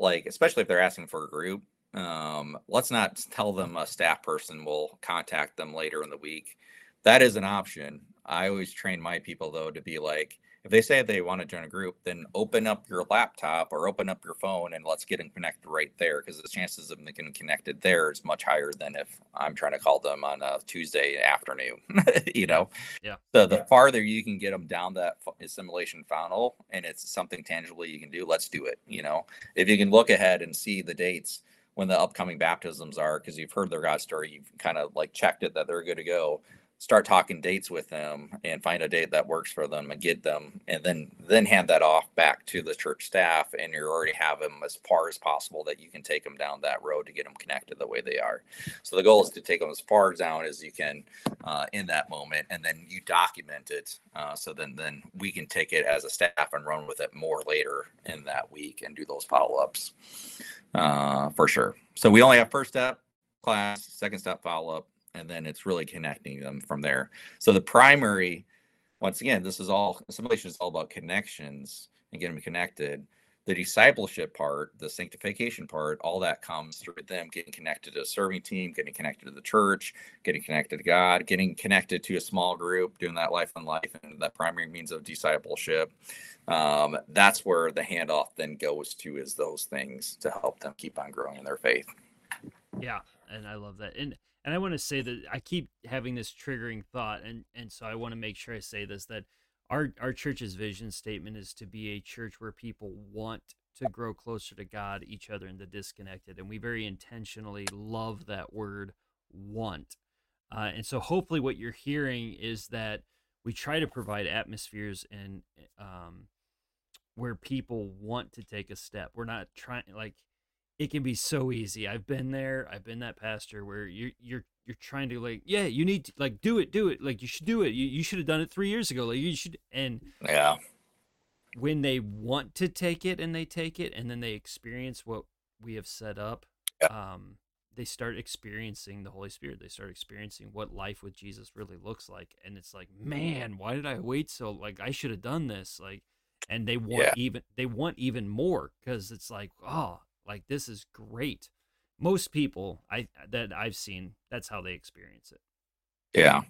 like especially if they're asking for a group um, let's not tell them a staff person will contact them later in the week. That is an option. I always train my people though to be like if they say they want to join a group, then open up your laptop or open up your phone and let's get them connected right there because the chances of them getting connected there is much higher than if I'm trying to call them on a Tuesday afternoon, you know? Yeah. So the farther you can get them down that assimilation funnel and it's something tangibly you can do, let's do it. You know, if you can look ahead and see the dates when the upcoming baptisms are, because you've heard their God story, you've kind of like checked it that they're good to go start talking dates with them and find a date that works for them and get them and then then hand that off back to the church staff and you already have them as far as possible that you can take them down that road to get them connected the way they are. So the goal is to take them as far down as you can uh, in that moment and then you document it uh, so then then we can take it as a staff and run with it more later in that week and do those follow-ups uh, for sure. So we only have first step class second step follow-up and then it's really connecting them from there. So the primary, once again, this is all assimilation is all about connections and getting them connected. The discipleship part, the sanctification part, all that comes through them getting connected to a serving team, getting connected to the church, getting connected to God, getting connected to a small group, doing that life on life, and that primary means of discipleship. Um, that's where the handoff then goes to is those things to help them keep on growing in their faith. Yeah, and I love that. And and I want to say that I keep having this triggering thought, and and so I want to make sure I say this that our our church's vision statement is to be a church where people want to grow closer to God, each other, and the disconnected, and we very intentionally love that word want. Uh, and so hopefully what you're hearing is that we try to provide atmospheres and um, where people want to take a step. We're not trying like it can be so easy. I've been there. I've been that pastor where you're you're you're trying to like, yeah, you need to like do it, do it. Like you should do it. You you should have done it three years ago. Like you should and yeah. When they want to take it and they take it and then they experience what we have set up, yeah. um, they start experiencing the Holy Spirit. They start experiencing what life with Jesus really looks like. And it's like, man, why did I wait so like I should have done this? Like and they want yeah. even they want even more because it's like, oh, like this is great. Most people I that I've seen, that's how they experience it. Yeah.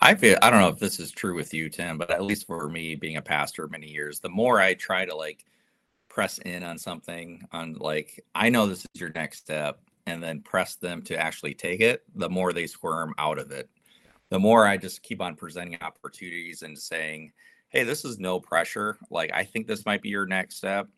I feel I don't know if this is true with you, Tim, but at least for me being a pastor many years, the more I try to like press in on something on like I know this is your next step and then press them to actually take it, the more they squirm out of it. The more I just keep on presenting opportunities and saying, "Hey, this is no pressure. Like I think this might be your next step."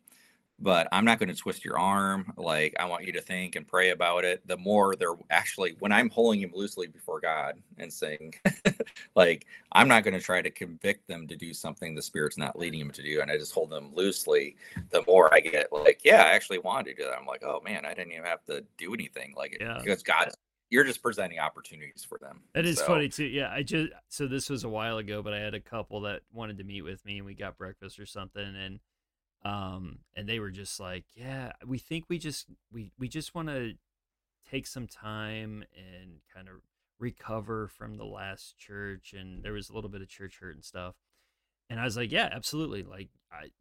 But I'm not going to twist your arm. Like I want you to think and pray about it. The more they're actually, when I'm holding him loosely before God and saying, like, I'm not going to try to convict them to do something the Spirit's not leading them to do, and I just hold them loosely. The more I get, like, yeah, I actually wanted to do that. I'm like, oh man, I didn't even have to do anything. Like, yeah. because God, you're just presenting opportunities for them. That is so. funny too. Yeah, I just so this was a while ago, but I had a couple that wanted to meet with me, and we got breakfast or something, and um, and they were just like, "Yeah, we think we just we we just want to take some time and kind of recover from the last church." And there was a little bit of church hurt and stuff. And I was like, "Yeah, absolutely. Like, I,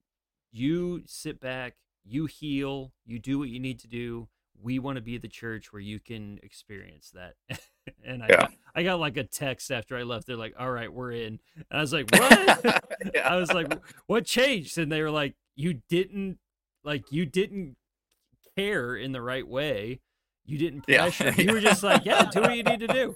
you sit back, you heal, you do what you need to do. We want to be the church where you can experience that." and I yeah. got, I got like a text after I left. They're like, "All right, we're in." And I was like, "What?" yeah. I was like, "What changed?" And they were like, you didn't like you didn't care in the right way. You didn't pressure. Yeah. You were just like, yeah, do what you need to do.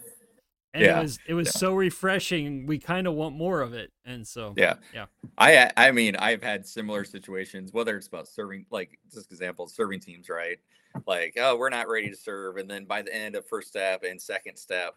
And yeah. it was it was yeah. so refreshing. We kind of want more of it. And so yeah, yeah. I I mean I've had similar situations, whether it's about serving, like just example, serving teams, right? Like oh, we're not ready to serve, and then by the end of first step and second step,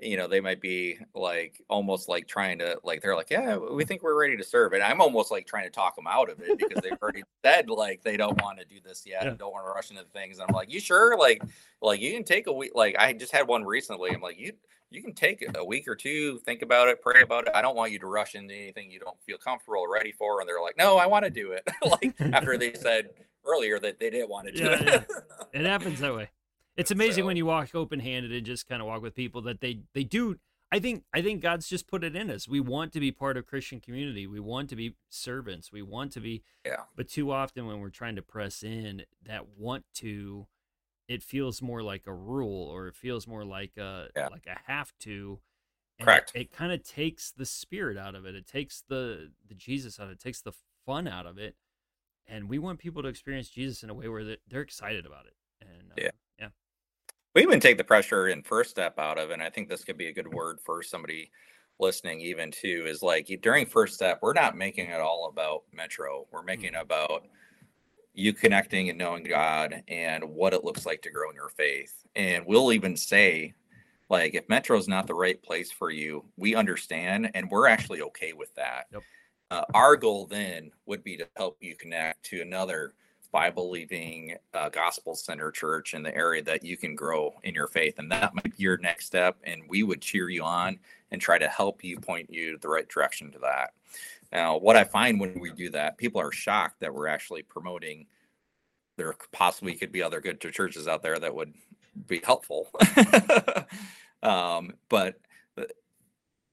you know they might be like almost like trying to like they're like yeah we think we're ready to serve and i'm almost like trying to talk them out of it because they've already said like they don't want to do this yet yeah. and don't want to rush into things And i'm like you sure like like you can take a week like i just had one recently i'm like you you can take a week or two think about it pray about it i don't want you to rush into anything you don't feel comfortable or ready for and they're like no i want to do it like after they said earlier that they didn't want to do yeah, it yeah. it happens that way it's amazing so, when you walk open handed and just kind of walk with people that they they do. I think I think God's just put it in us. We want to be part of Christian community. We want to be servants. We want to be. Yeah. But too often when we're trying to press in, that want to, it feels more like a rule or it feels more like a yeah. like a have to. And Correct. It, it kind of takes the spirit out of it. It takes the the Jesus out of it. It takes the fun out of it. And we want people to experience Jesus in a way where they're, they're excited about it. And uh, yeah we even take the pressure in first step out of and i think this could be a good word for somebody listening even too is like during first step we're not making it all about metro we're making it mm-hmm. about you connecting and knowing god and what it looks like to grow in your faith and we'll even say like if metro is not the right place for you we understand and we're actually okay with that yep. uh, our goal then would be to help you connect to another Bible believing uh, gospel center church in the area that you can grow in your faith. And that might be your next step. And we would cheer you on and try to help you point you the right direction to that. Now, what I find when we do that, people are shocked that we're actually promoting. There possibly could be other good churches out there that would be helpful. um, but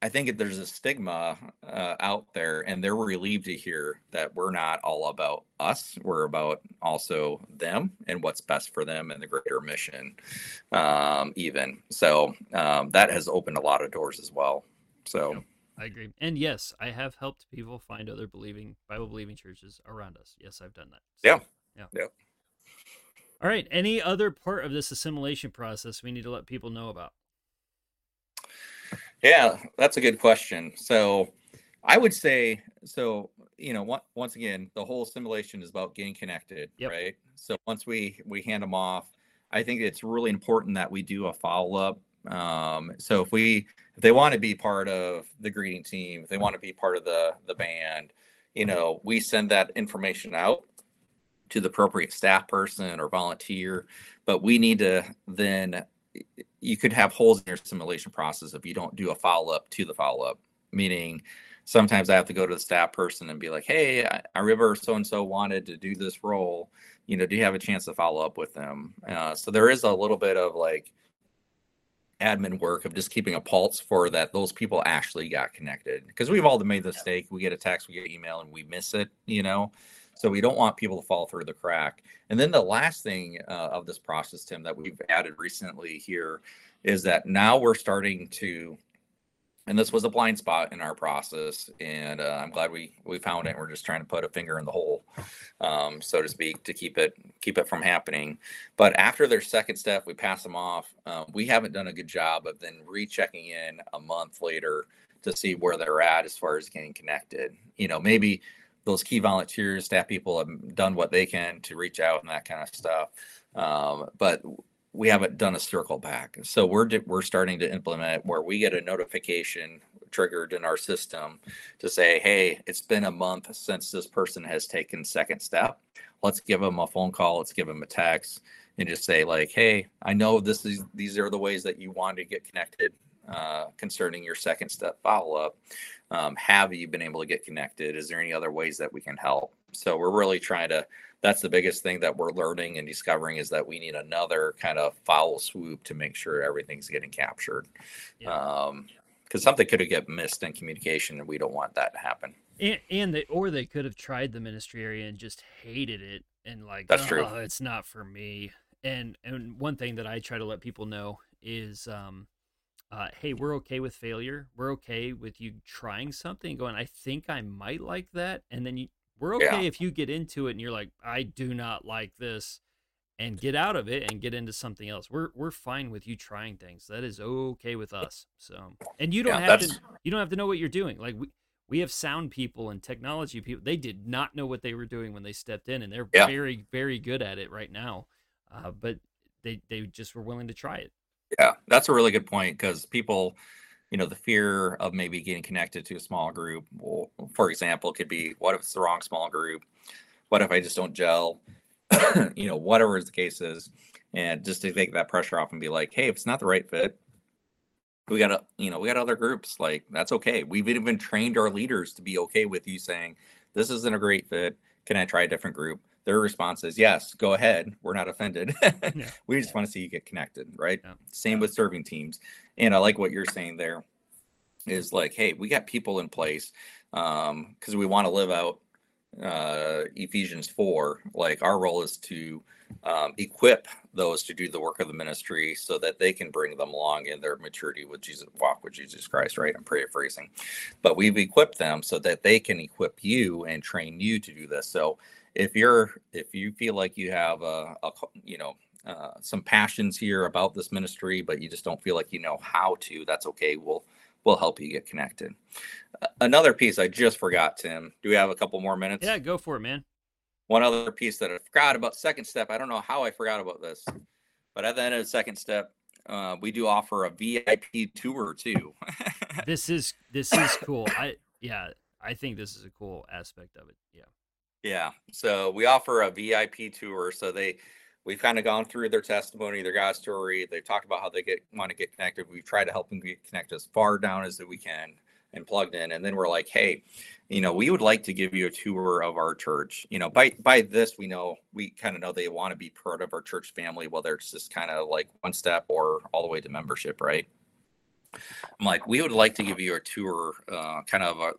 I think there's a stigma uh, out there, and they're relieved to hear that we're not all about us. We're about also them and what's best for them and the greater mission, um, even. So um, that has opened a lot of doors as well. So I agree. And yes, I have helped people find other believing Bible believing churches around us. Yes, I've done that. So, yeah. Yeah. Yeah. All right. Any other part of this assimilation process we need to let people know about? Yeah, that's a good question. So I would say so you know once again the whole assimilation is about getting connected yep. right so once we we hand them off i think it's really important that we do a follow-up um, so if we if they want to be part of the greeting team if they want to be part of the the band you know we send that information out to the appropriate staff person or volunteer but we need to then you could have holes in your assimilation process if you don't do a follow up to the follow up. Meaning, sometimes I have to go to the staff person and be like, "Hey, I, I remember so and so wanted to do this role. You know, do you have a chance to follow up with them?" Uh, so there is a little bit of like admin work of just keeping a pulse for that those people actually got connected because we've all made the mistake. We get a text, we get an email, and we miss it. You know. So we don't want people to fall through the crack. And then the last thing uh, of this process, Tim, that we've added recently here is that now we're starting to and this was a blind spot in our process and uh, i'm glad we we found it. We're just trying to put a finger in the hole um, so to speak to keep it keep it from happening. But after their second step we pass them off. Um, we haven't done a good job of then rechecking in a month later to see where they're at as far as getting connected. You know maybe those key volunteers staff people have done what they can to reach out and that kind of stuff um, but we haven't done a circle back. So we're we're starting to implement where we get a notification triggered in our system to say, "Hey, it's been a month since this person has taken second step. Let's give them a phone call. Let's give them a text." And just say like, "Hey, I know this is these are the ways that you want to get connected uh, concerning your second step follow up. Um, have you been able to get connected? Is there any other ways that we can help?" So we're really trying to that's the biggest thing that we're learning and discovering is that we need another kind of foul swoop to make sure everything's getting captured. Yeah. Um, because something could have get missed in communication, and we don't want that to happen. And, and they, or they could have tried the ministry area and just hated it, and like, that's oh, true. It's not for me. And and one thing that I try to let people know is, um, uh, hey, we're okay with failure. We're okay with you trying something, going, I think I might like that, and then you we're okay yeah. if you get into it and you're like, I do not like this, and get out of it and get into something else. We're we're fine with you trying things. That is okay with us. So, and you don't yeah, have that's... to you don't have to know what you're doing. Like we we have sound people and technology people. They did not know what they were doing when they stepped in, and they're yeah. very very good at it right now. Uh, but they they just were willing to try it. Yeah, that's a really good point because people you know the fear of maybe getting connected to a small group for example could be what if it's the wrong small group? What if i just don't gel? You know whatever the case is and just to take that pressure off and be like hey if it's not the right fit we got to you know we got other groups like that's okay. We've even trained our leaders to be okay with you saying this isn't a great fit. Can i try a different group their response is yes go ahead we're not offended. Yeah. we just want to see you get connected right? Yeah. same with serving teams. And i like what you're saying there is like hey we got people in place um because we want to live out uh ephesians 4 like our role is to um, equip those to do the work of the ministry so that they can bring them along in their maturity with jesus walk with jesus christ right? I'm paraphrasing. But we've equipped them so that they can equip you and train you to do this. So if you're if you feel like you have a, a you know uh, some passions here about this ministry but you just don't feel like you know how to that's okay we'll we'll help you get connected. Another piece i just forgot tim do we have a couple more minutes? Yeah go for it man. One other piece that i forgot about second step i don't know how i forgot about this but at the end of the second step uh, we do offer a vip tour too. This is this is cool. I yeah i think this is a cool aspect of it yeah yeah. So we offer a VIP tour. So they we've kind of gone through their testimony, their God story. They've talked about how they get want to get connected. We've tried to help them get connected as far down as we can and plugged in. And then we're like, hey, you know, we would like to give you a tour of our church. You know, by by this, we know we kind of know they want to be part of our church family, whether it's just kind of like one step or all the way to membership, right? I'm like, we would like to give you a tour, uh, kind of uh,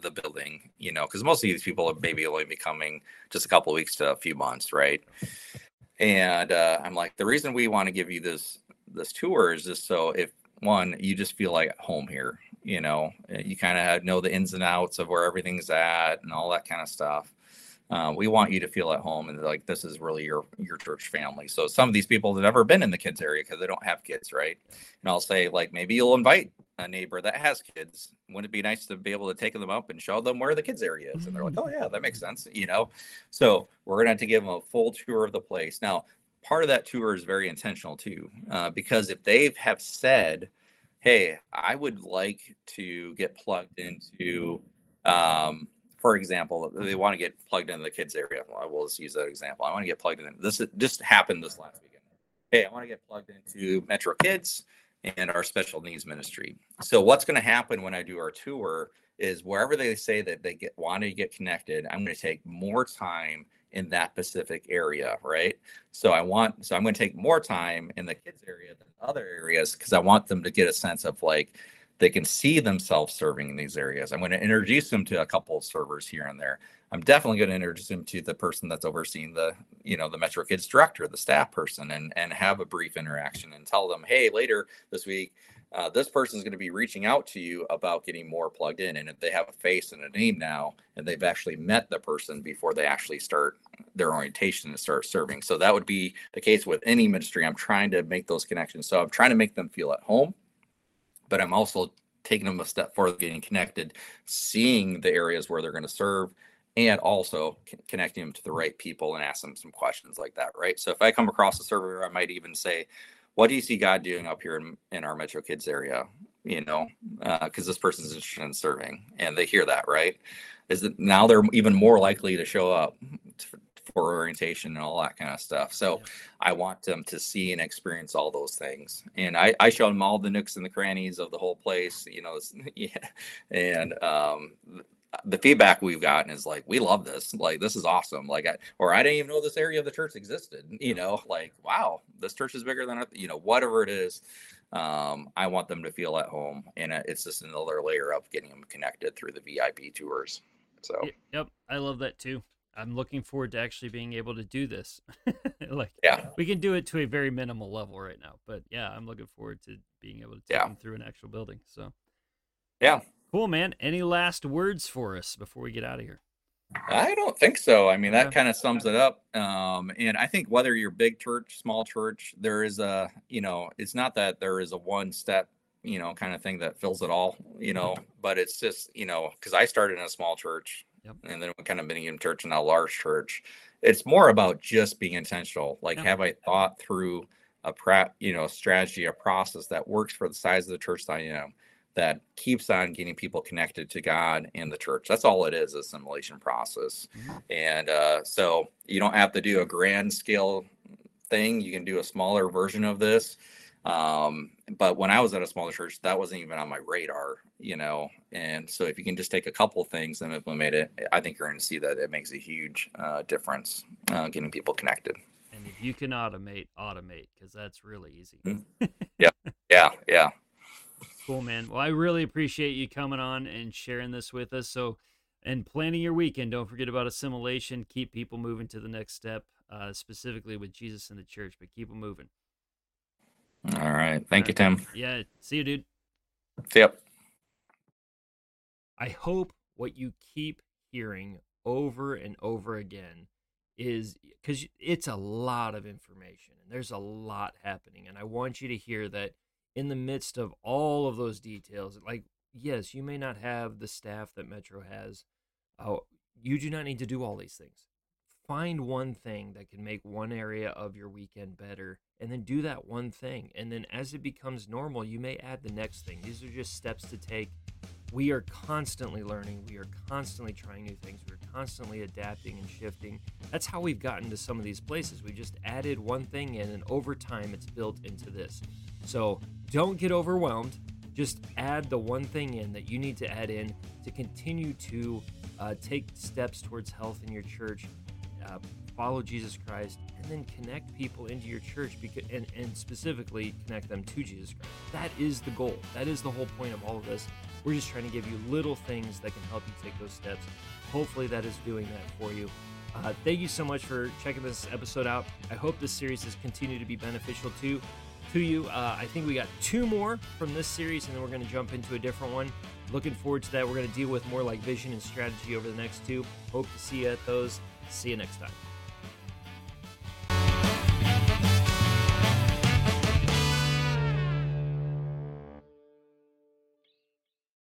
the building, you know, because most of these people are maybe only be coming just a couple weeks to a few months, right? And uh, I'm like, the reason we want to give you this this tour is just so if one, you just feel like home here, you know, you kind of know the ins and outs of where everything's at and all that kind of stuff. Uh, we want you to feel at home and like this is really your your church family. So some of these people have never been in the kids area because they don't have kids, right? And I'll say like maybe you'll invite a neighbor that has kids. Wouldn't it be nice to be able to take them up and show them where the kids area is? And they're like, oh yeah, that makes sense, you know. So we're gonna have to give them a full tour of the place. Now, part of that tour is very intentional too, uh, because if they have said, hey, I would like to get plugged into um, for example, they mm-hmm. want to get plugged into the kids area. Well, I will just use that example. I want to get plugged in. This just happened this last weekend. Hey, I want to get plugged into Metro Kids and our special needs ministry. So what's going to happen when I do our tour is wherever they say that they get want to get connected, I'm going to take more time in that specific area, right? So I want so I'm going to take more time in the kids area than other areas because I want them to get a sense of like they can see themselves serving in these areas. I'm going to introduce them to a couple of servers here and there. I'm definitely going to introduce them to the person that's overseeing the, you know, the Metro Kids director, the staff person, and and have a brief interaction and tell them, hey, later this week, uh, this person is going to be reaching out to you about getting more plugged in. And if they have a face and a name now, and they've actually met the person before they actually start their orientation and start serving. So that would be the case with any ministry. I'm trying to make those connections. So I'm trying to make them feel at home, but I'm also taking them a step further, getting connected, seeing the areas where they're going to serve, and also connecting them to the right people and ask them some questions like that. Right. So if I come across a server, I might even say, what do you see God doing up here in, in our Metro Kids area? You know, because uh, this person's interested in serving, and they hear that, right? Is that now they're even more likely to show up for orientation and all that kind of stuff. So yeah. I want them to see and experience all those things. And I, I show them all the nooks and the crannies of the whole place, you know, yeah. And um, the feedback we've gotten is like, we love this. Like, this is awesome. Like, I, or I didn't even know this area of the church existed. You know, like, wow, this church is bigger than, you know, whatever it is. Um, I want them to feel at home, and it's just another layer of getting them connected through the VIP tours. So, yep, I love that too. I'm looking forward to actually being able to do this. like, yeah, we can do it to a very minimal level right now, but yeah, I'm looking forward to being able to take yeah. them through an actual building. So, yeah, Cool, man. Any last words for us before we get out of here? I don't think so. I mean, that yeah. kind of sums it up. Um, and I think whether you're big church, small church, there is a, you know, it's not that there is a one step, you know, kind of thing that fills it all, you know, but it's just, you know, because I started in a small church yep. and then kind of medium church and a large church. It's more about just being intentional. Like, yep. have I thought through a prep, you know, strategy, a process that works for the size of the church that I am? that keeps on getting people connected to God and the church. That's all it is, assimilation process. Mm-hmm. And uh, so you don't have to do a grand scale thing. You can do a smaller version of this. Um, but when I was at a smaller church, that wasn't even on my radar, you know. And so if you can just take a couple things and implement it, I think you're going to see that it makes a huge uh, difference uh, getting people connected. And if you can automate, automate because that's really easy. Mm-hmm. yeah, yeah, yeah. Cool, man. Well, I really appreciate you coming on and sharing this with us. So, and planning your weekend. Don't forget about assimilation. Keep people moving to the next step, uh, specifically with Jesus in the church, but keep them moving. All right. Thank All you, Tim. Yeah. See you, dude. See Yep. I hope what you keep hearing over and over again is because it's a lot of information and there's a lot happening. And I want you to hear that in the midst of all of those details, like, yes, you may not have the staff that Metro has. Oh, you do not need to do all these things. Find one thing that can make one area of your weekend better, and then do that one thing. And then as it becomes normal, you may add the next thing. These are just steps to take. We are constantly learning. We are constantly trying new things. We're constantly adapting and shifting. That's how we've gotten to some of these places. We just added one thing in, and over time, it's built into this. So don't get overwhelmed. Just add the one thing in that you need to add in to continue to uh, take steps towards health in your church, uh, follow Jesus Christ, and then connect people into your church because, and, and specifically connect them to Jesus Christ. That is the goal. That is the whole point of all of this. We're just trying to give you little things that can help you take those steps. Hopefully, that is doing that for you. Uh, thank you so much for checking this episode out. I hope this series has continued to be beneficial to to you. Uh, I think we got two more from this series, and then we're going to jump into a different one. Looking forward to that. We're going to deal with more like vision and strategy over the next two. Hope to see you at those. See you next time.